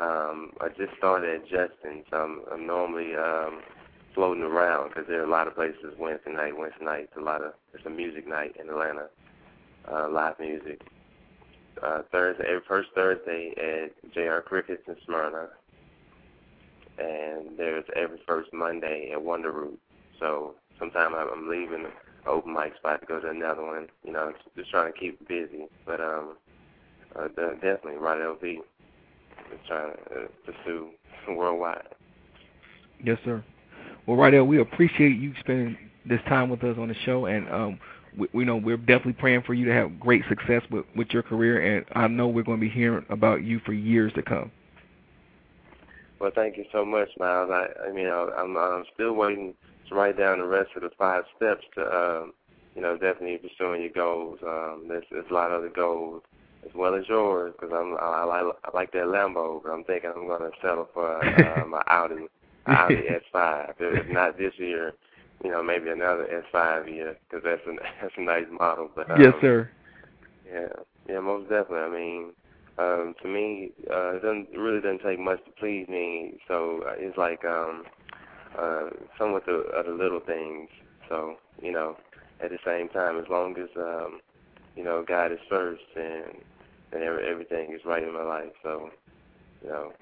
um, I just started at Justin, so I'm, I'm normally um, floating around because there are a lot of places Wednesday night. Wednesday night, it's a lot of it's a music night in Atlanta, uh, live music. Uh, Thursday, every first Thursday at JR Crickets in Smyrna, and there's every first Monday at WonderRoot. So sometime I'm leaving the open mic spot to go to another one. You know, just trying to keep busy. But um, uh, definitely RydellV is trying to uh, pursue worldwide.
Yes, sir. Well, Rydell, we appreciate you spending this time with us on the show, and um, we, we know we're definitely praying for you to have great success with, with your career, and I know we're going to be hearing about you for years to come.
Well, thank you so much, Myles. I, I mean, I, I'm, I'm still waiting to write down the rest of the five steps to, um, you know, definitely pursuing your goals. Um, there's, there's a lot of other goals as well as yours because I'm, I, I, I like that Lambo, but I'm thinking I'm going to settle for uh, my Audi I'll be S5. If not this year, you know, maybe another S5 year because that's a that's a nice model. But um,
yes, sir.
Yeah, yeah, most definitely. I mean, um, to me, uh, it doesn't it really doesn't take much to please me. So uh, it's like um, uh, some of the little things. So you know, at the same time, as long as um, you know God is first, and and every, everything is right in my life. So you know,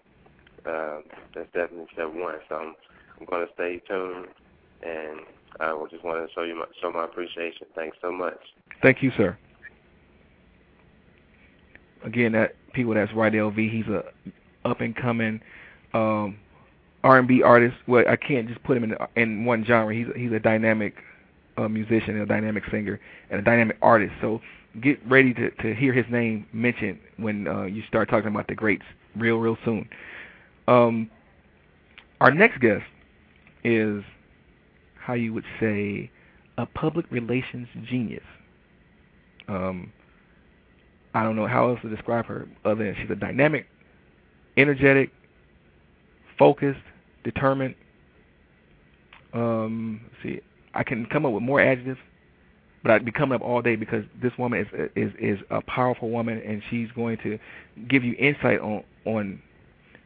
uh, that's definitely step one. So I'm, I'm going to stay tuned, and I just want to show you my, show my appreciation. Thanks so much.
Thank you, sir. Again, that people that's RydellV. He's a up and coming um, R&B artist. Well, I can't just put him in in one genre. He's he's a dynamic uh, musician, a dynamic singer, and a dynamic artist. So get ready to to hear his name mentioned when uh, you start talking about the greats real real soon. Um, our next guest is how you would say a public relations genius. Um, I don't know how else to describe her other than she's a dynamic, energetic, focused, determined. Um, see, I can come up with more adjectives, but I'd be coming up all day because this woman is is is a powerful woman, and she's going to give you insight on on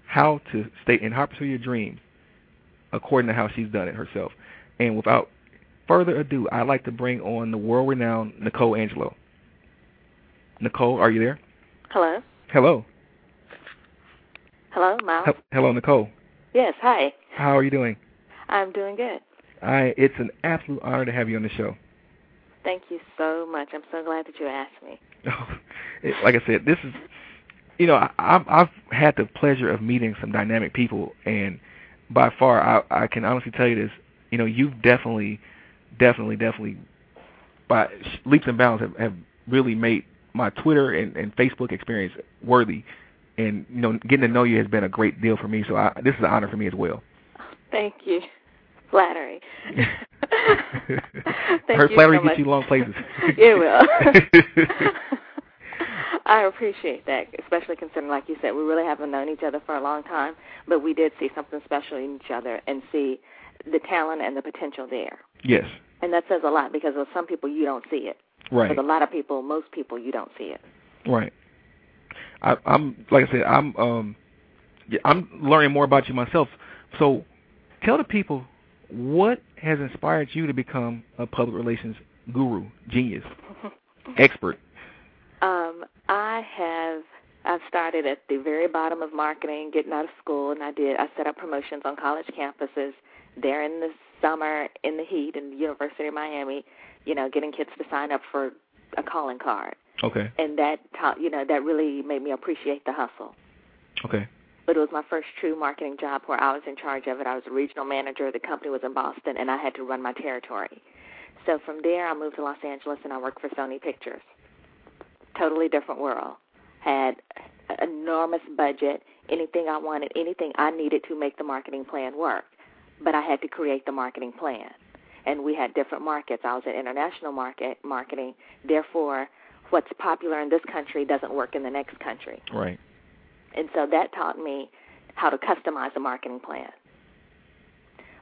how to stay in how pursue your dreams according to how she's done it herself. And without further ado, I'd like to bring on the world-renowned Nicole Angelo. Nicole, are you there?
Hello.
Hello.
Hello, Myles.
He- hello, Nicole.
Yes, hi.
How are you doing?
I'm doing good.
I it's an absolute honor to have you on the show.
Thank you so much. I'm so glad that you asked me.
Like I said, this is you know, I, I've I've had the pleasure of meeting some dynamic people, and by far, I I can honestly tell you this. You know, you've definitely, definitely, definitely, by leaps and bounds, have, have really made my Twitter and, and Facebook experience worthy. And you know, getting to know you has been a great deal for me. So I, this is an honor for me as well.
Thank you. Flattery. Thank
Her
you
flattery
so
gets you long places.
it will. I appreciate that, especially considering, like you said, we really haven't known each other for a long time, but we did see something special in each other and see the talent and the potential there.
yes,
And that says a lot because with some people you don't see it.
right.
With a lot of people, most people, you don't see it.
Right. I, I'm like I said, I'm um, yeah, I'm learning more about you myself. So, tell the people what has inspired you to become a public relations guru, genius, expert.
Um, I have I've started at the very bottom of marketing, getting out of school, and I did I set up promotions on college campuses there in the summer in the heat in the University of Miami, you know, getting kids to sign up for a calling card.
Okay.
And that taught you know, that really made me appreciate the hustle.
Okay.
But it was my first true marketing job where I was in charge of it. I was a regional manager. The company was in Boston, and I had to run my territory. So from there, I moved to Los Angeles, and I worked for Sony Pictures. Totally different world. Had enormous budget. Anything I wanted, anything I needed to make the marketing plan work. But I had to create the marketing plan. And we had different markets. I was in international market marketing. Therefore, what's popular in this country doesn't work in the next country.
Right.
And so that taught me how to customize a marketing plan.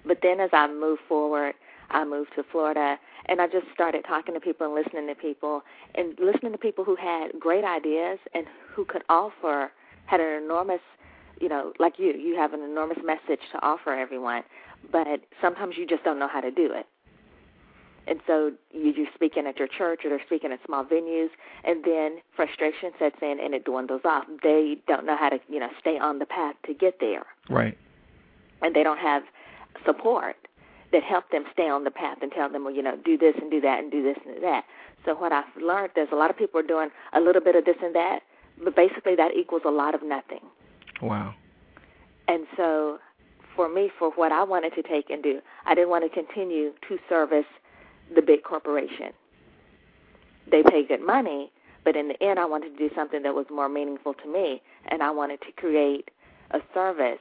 But then as I moved forward, I moved to Florida and I just started talking to people and listening to people and listening to people who had great ideas and who could offer had an enormous you know, like you, you have an enormous message to offer everyone, but sometimes you just don't know how to do it. And so you, you're speaking at your church or they're speaking at small venues, and then frustration sets in and it dwindles off. They don't know how to, you know, stay on the path to get there,
Right.
and they don't have support that help them stay on the path and tell them, well, you know, do this and do that and do this and do that. So what I've learned is a lot of people are doing a little bit of this and that, but basically that equals a lot of nothing.
Wow.
And so for me, for what I wanted to take and do, I didn't want to continue to service the big corporation. They pay good money, but in the end, I wanted to do something that was more meaningful to me, and I wanted to create a service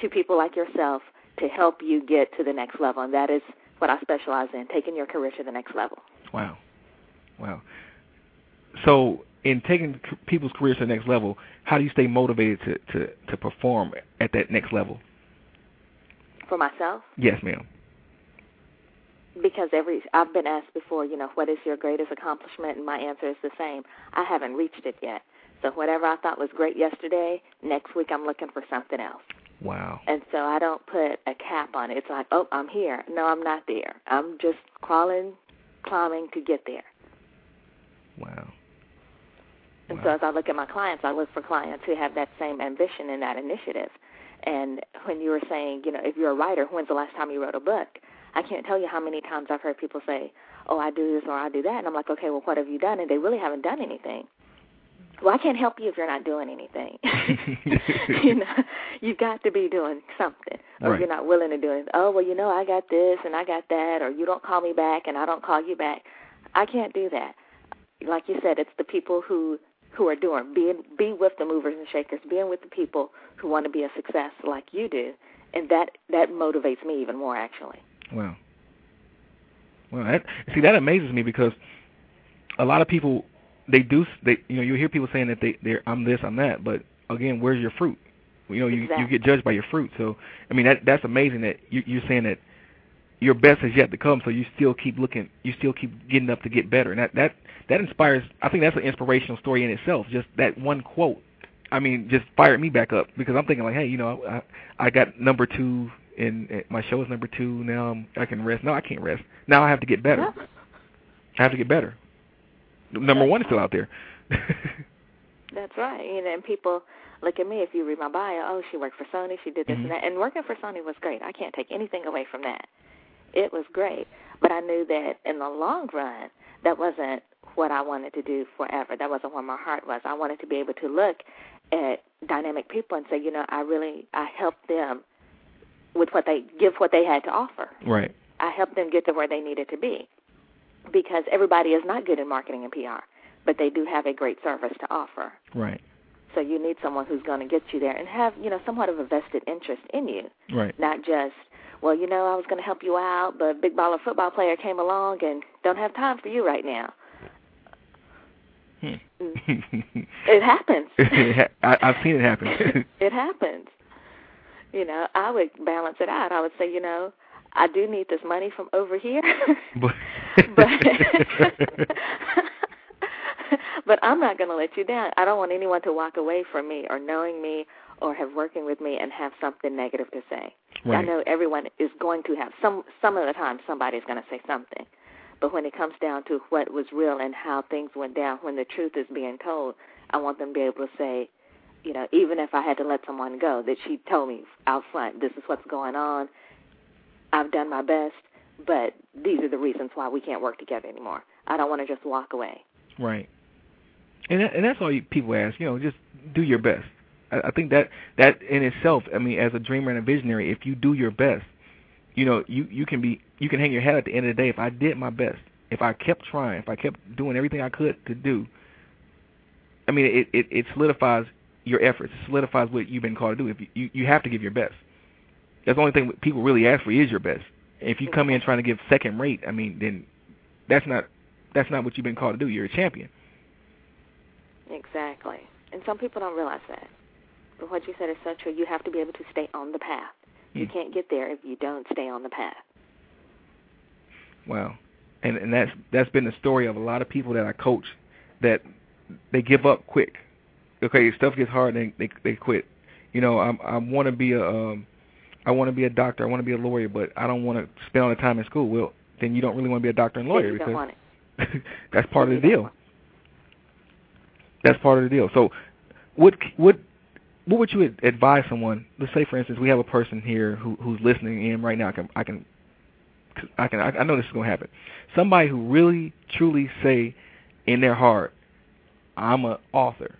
to people like yourself to help you get to the next level, and that is what I specialize in, taking your career to the next level.
Wow. Wow. So, in taking people's careers to the next level, how do you stay motivated to to to perform at that next level?
For myself?
Yes, ma'am.
Because every I've been asked before, you know, what is your greatest accomplishment, and my answer is the same. I haven't reached it yet. So whatever I thought was great yesterday, next week I'm looking for something else.
Wow.
And so I don't put a cap on it. It's like, oh, I'm here. No, I'm not there. I'm just crawling, climbing to get there.
Wow.
And
Wow.
so as I look at my clients, I look for clients who have that same ambition and that initiative. And when you were saying, you know, if you're a writer, when's the last time you wrote a book? I can't tell you how many times I've heard people say, oh, I do this or I do that. And I'm like, okay, well, what have you done? And they really haven't done anything. Well, I can't help you if you're not doing anything. you know, you've got to be doing something, or
Right.
you're not willing to do it. Oh, well, you know, I got this and I got that, or you don't call me back and I don't call you back. I can't do that. Like you said, it's the people who who are doing. Be be with the movers and shakers. Being with the people who want to be a success like you do, and that that motivates me even more. Actually,
Wow. Well, that, see that amazes me because a lot of people they do they you know you hear people saying that they they're I'm this I'm that, but again, where's your fruit? You know, you you get judged by your fruit. So I mean that that's amazing that you, you're saying that your best is yet to come. So you still keep looking, you still keep getting up to get better, and that that that inspires. I think that's an inspirational story in itself. Just that one quote. I mean, just fired me back up because I'm thinking like, hey, you know, I I got number two and and eh, my show is number two. Now I'm, I can rest. No, I can't rest. Now I have to get better.
Yeah.
I have to get better. Number one is still out there.
that's right. You know, and people look at me. If you read my bio, oh, she worked for Sony. She did this
Mhm.
and that. And working for Sony was great. I can't take anything away from that. It was great, but I knew that in the long run, that wasn't what I wanted to do forever. That wasn't where my heart was. I wanted to be able to look at dynamic people and say, you know, I really I helped them with what they give what they had to offer.
right.
I helped them get to where they needed to be. Because everybody is not good in marketing and PR, but they do have a great service to offer.
Right.
So you need someone who's going to get you there and have, you know, somewhat of a vested interest in you,
Right.
not just, well, you know, I was going to help you out, but big baller football player came along and don't have time for you right now.
Hmm.
It happens.
I, I've seen it happen.
it happens. You know, I would balance it out. I would say, you know, I do need this money from over here,
But-
but I'm not going to let you down. I don't want anyone to walk away from me or knowing me or have working with me and have something negative to say. I know everyone is going to have some some of the time somebody's going to say something. But when it comes down to what was real and how things went down, when the truth is being told, I want them to be able to say, you know, even if I had to let someone go, that she told me out front, this is what's going on. I've done my best, but these are the reasons why we can't work together anymore. I don't want to just walk away.
Right. And that, and that's all you, people ask. You know, just do your best. I, I think that that in itself, I mean, as a dreamer and a visionary, if you do your best, you know, you you can be you can hang your head at the end of the day. If I did my best, if I kept trying, if I kept doing everything I could to do, I mean, it it, it solidifies your efforts. It solidifies what you've been called to do. If you, you you have to give your best. That's the only thing people really ask for is your best. If you come in trying to give second rate, I mean, then that's not that's not what you've been called to do. You're a champion.
Exactly. And some people don't realize that. But what you said is so true. You have to be able to stay on the path. You
Hmm.
can't get there if you don't stay on the path.
Wow. And and that's that's been the story of a lot of people that I coach that they give up quick. Okay, stuff gets hard and they they, they quit. You know, I I want to be a um I want to be a doctor, I want to be a lawyer, but I don't want to spend all the time in school. Well, then you don't really want to be a doctor and lawyer because
want it.
that's part of the deal. That's part of the deal. So, what what what would you advise someone? Let's say, for instance, we have a person here who who's listening in right now. I can I can I can I know this is going to happen. Somebody who really truly say in their heart, I'm an author,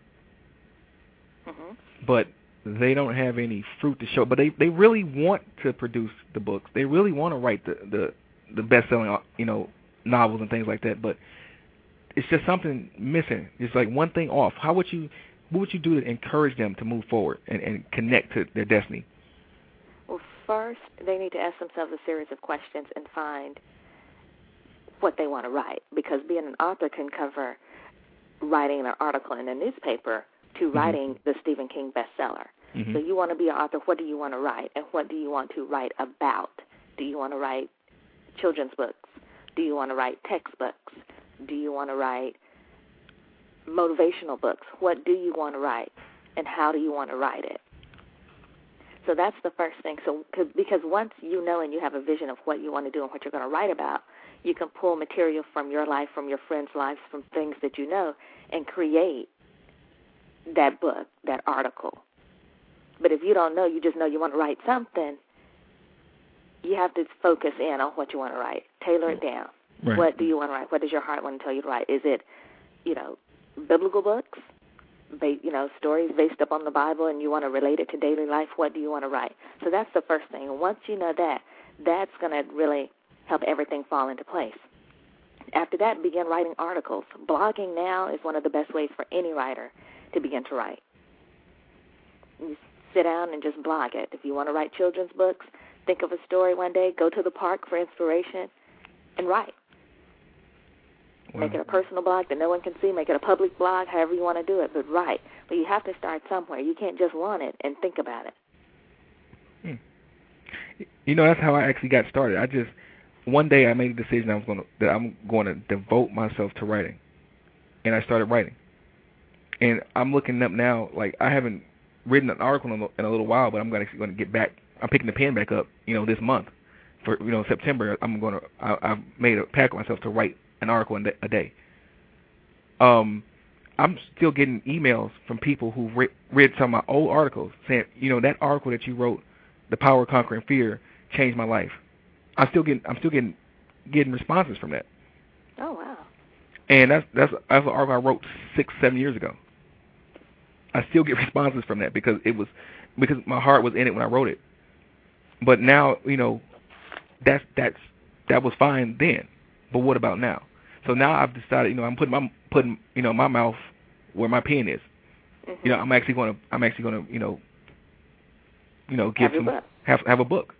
hmm
but they don't have any fruit to show. But they they really want to produce the books. They really want to write the the the best selling uh, you know novels and things like that. But it's just something missing. It's like one thing off. How would you what would you do to encourage them to move forward and, and connect to their destiny?
Well, first, they need to ask themselves a series of questions and find what they want to write. Because being an author can cover writing an article in a newspaper to mm-hmm. writing the Stephen King bestseller.
Mhm.
So you want to be an author. What do you want to write, and what do you want to write about? Do you want to write children's books? Do you want to write textbooks? Do you want to write motivational books? What do you want to write, and how do you want to write it? So that's the first thing. So because once you know and you have a vision of what you want to do and what you're going to write about, you can pull material from your life, from your friends' lives, from things that you know, and create that book, that article. But if you don't know, you just know you want to write something, you have to focus in on what you want to write. Tailor it down.
Right.
What do you want to write? What does your heart want to tell you to write? Is it, you know, biblical books, ba- you know, stories based upon the Bible, and you want to relate it to daily life? What do you want to write? So that's the first thing. And once you know that, that's going to really help everything fall into place. After that, begin writing articles. Blogging now is one of the best ways for any writer to begin to write. You sit down and just blog it. If you want to write children's books, think of a story one day, go to the park for inspiration, and write. Make it a personal blog that no one can see. Make it a public blog, however you want to do it, but write. But you have to start somewhere. You can't just want it and think about it. Hmm.
You know, that's how I actually got started. I just one day I made a decision I was going to that I'm going to devote myself to writing, and I started writing. And I'm looking up now. Like I haven't written an article in a, in a little while, but I'm going to going to get back. I'm picking the pen back up. You know, this month for you know September. I'm going to. I, I've made a pact with myself to write an article a day. Um, I'm still getting emails from people who read, read some of my old articles saying, you know, that article that you wrote, "The Power of Conquering Fear," changed my life. I'm still getting I'm still getting getting responses from that,
Oh wow.
and that's that's that's an article I wrote six seven years ago. I still get responses from that because it was because my heart was in it when I wrote it. But now you know that's that's that was fine then, but what about now? So now I've decided you know I'm putting my putting you know my mouth where my pen is.
Mm-hmm.
You know I'm actually going to I'm actually going to you know you know give
your
some have have a book.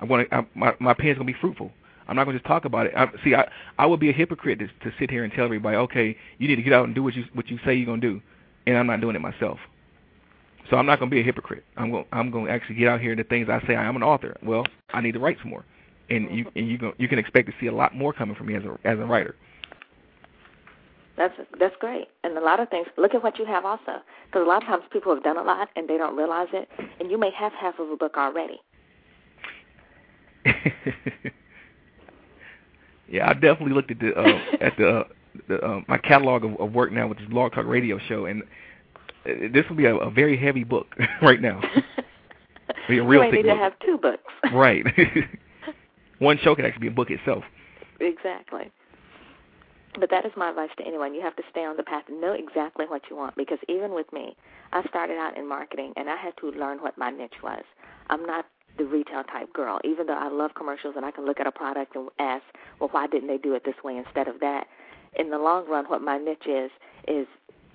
I want to. I, my my pen's gonna be fruitful. I'm not gonna just talk about it. I, see, I I would be a hypocrite to, to sit here and tell everybody, okay, you need to get out and do what you what you say you're gonna do, and I'm not doing it myself. So I'm not gonna be a hypocrite. I'm going I'm gonna actually get out here and the things I say. I am an author. Well, I need to write some more, and you and you go, you can expect to see a lot more coming from me as a as a writer.
That's that's great. And a lot of things. Look at what you have also, because a lot of times people have done a lot and they don't realize it, and you may have half of a book already.
yeah, I definitely looked at the uh, at the uh, the uh, my catalog of, of work now with this Blog Talk Radio show, and uh, this will be a, a very heavy book right now. Be a real
you may need to have two books.
Right. One show could actually be a book itself.
Exactly. But that is my advice to anyone. You have to stay on the path and know exactly what you want. Because even with me, I started out in marketing and I had to learn what my niche was. I'm not the retail type girl. Even though I love commercials and I can look at a product and ask, well, why didn't they do it this way instead of that? In the long run, what my niche is is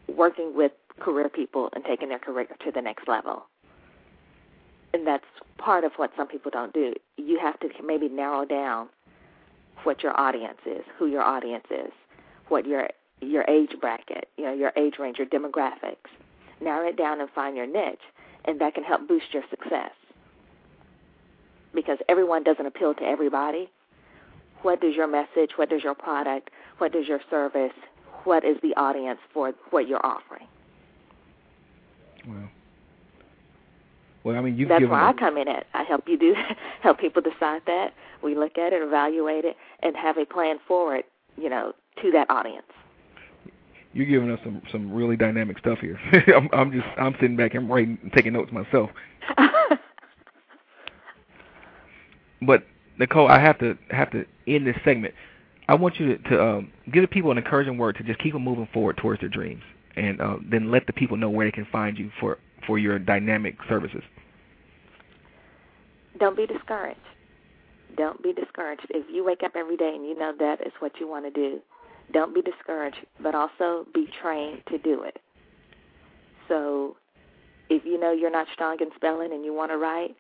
working with career people and taking their career to the next level. And that's part of what some people don't do. You have to maybe narrow down what your audience is, who your audience is, what your your age bracket, you know, your age range, your demographics. Narrow it down and find your niche, and that can help boost your success. Because everyone doesn't appeal to everybody. What does your message, what does your product, what does your service, what is the audience for what you're offering?
Well, well, I mean, you've
That's where
a-
I come in at. I help you do help people decide that. We look at it, evaluate it, and have a plan forward, you know, to that audience.
you're giving us some some really dynamic stuff here. I'm, I'm just I'm sitting back and writing, and taking notes myself. But Nicole, I have to have to end this segment. I want you to, to um, give the people an encouraging word to just keep them moving forward towards their dreams, and uh, then let the people know where they can find you for for your dynamic services.
Don't be discouraged. Don't be discouraged. If you wake up every day and you know that is what you want to do, don't be discouraged, but also be trained to do it. So if you know you're not strong in spelling and you want to write,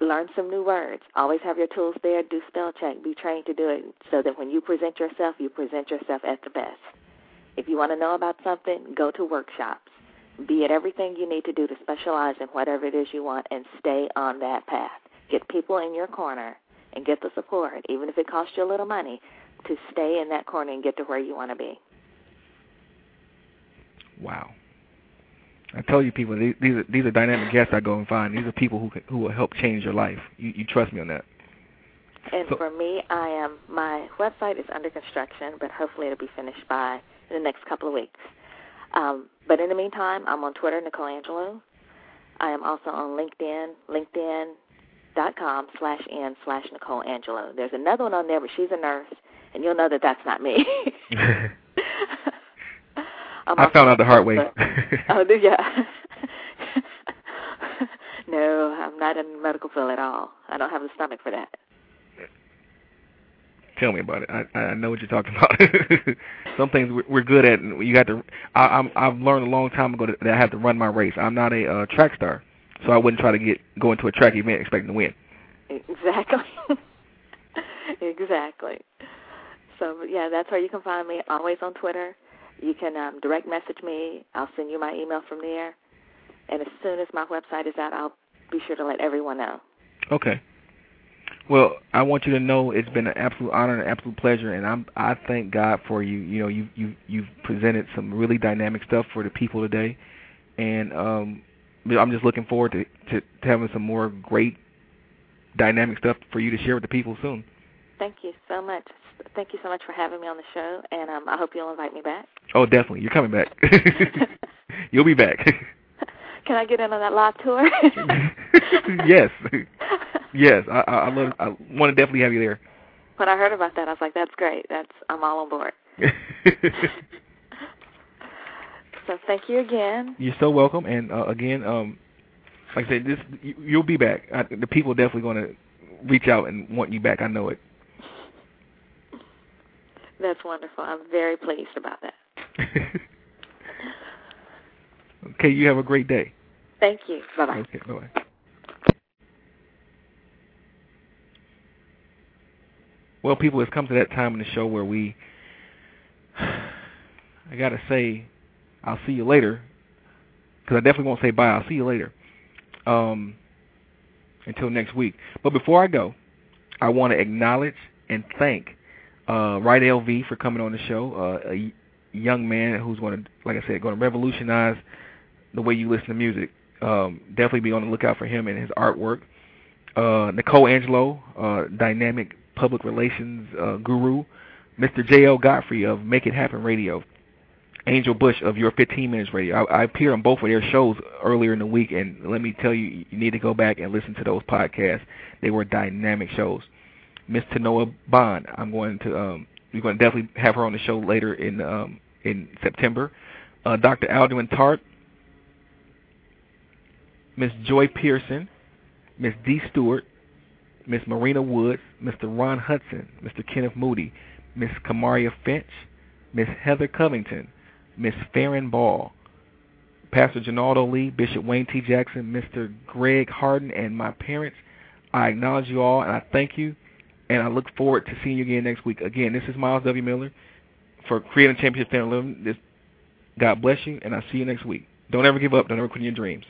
learn some new words. Always have your tools there. Do spell check. Be trained to do it so that when you present yourself, you present yourself at the best. If you want to know about something, go to workshops. be it everything you need to do to specialize in whatever it is you want and stay on that path. Get people in your corner and get the support, even if it costs you a little money, to stay in that corner and get to where you want to be.
Wow. I tell you, people, these, these are these are dynamic guests I go and find. These are people who can, who will help change your life. You, you trust me on that.
And
So-
for me, I am my website is under construction, but hopefully it'll be finished by the next couple of weeks. Um, but in the meantime, I'm on Twitter, Nicole Angelo. I am also on LinkedIn, LinkedIn.com slash n slash Nicole Angelo. There's another one on there, but she's a nurse, and you'll know that that's not me. I'm
I found out the hard way.
Oh, do ya? no, I'm not in medical field at all. I don't have the stomach for that.
Tell me about it. I I know what you're talking about. Some things we're, we're good at, and you got to. I, I'm I've learned a long time ago that, that I have to run my race. I'm not a uh, track star, so I wouldn't try to get go into a track event expecting to win.
Exactly. exactly. So yeah, that's where you can find me. Always on Twitter. You can um, direct message me. I'll send you my email from there. And as soon as my website is out, I'll be sure to let everyone know.
Okay. Well, I want you to know it's been an absolute honor and an absolute pleasure, and I'm I thank God for you. You know, you you you've presented some really dynamic stuff for the people today, and um, I'm just looking forward to, to to having some more great dynamic stuff for you to share with the people soon.
Thank you so much. Thank you so much for having me on the show, and um, I hope you'll invite me back.
Oh, definitely, you're coming back. You'll be back.
Can I get in on that live tour?
yes, yes. I I, I, love, I want to definitely have you there.
when I heard about that, I was like, "That's great. That's I'm all on board." So thank you again.
You're so welcome. And uh, again, um, like I said, this you, you'll be back. I, the people are definitely going to reach out and want you back. I know it.
That's wonderful. I'm very pleased about that.
okay, you have a great day.
Thank you. Bye bye.
Okay, bye bye. Well, people, it's come to that time in the show where we, I gotta say, I'll see you later, because I definitely won't say bye. I'll see you later. Um, until next week. But before I go, I want to acknowledge and thank uh, RydellV for coming on the show. Uh, a young man who's going to, like I said, going to revolutionize the way you listen to music. Um, definitely be on the lookout for him and his artwork. Uh, Nicole Angelo, uh, dynamic public relations uh, guru. Mr. J.L. Godfrey of Make It Happen Radio. Angel Bush of Your 15 Minutes Radio. I, I appeared on both of their shows earlier in the week, and let me tell you, you need to go back and listen to those podcasts. They were dynamic shows. Miss Tanoa Bond, I'm going to um, we're going to definitely have her on the show later in um, in September. Uh, Dr. Alduin Tart, Miss Joy Pearson, Miss D. Stewart, Miss Marina Woods, Mr. Ron Hudson, Mr. Kenneth Moody, Miss Kamaria Finch, Miss Heather Covington, Miss Farron Ball, Pastor Janaldo Lee, Bishop Wayne T. Jackson, Mr. Greg Harden, and my parents. I acknowledge you all, and I thank you, and I look forward to seeing you again next week. Again, this is Myles W. Miller for Creating Championship Fan 11. This, God bless you, and I'll see you next week. Don't ever give up. Don't ever quit your dreams.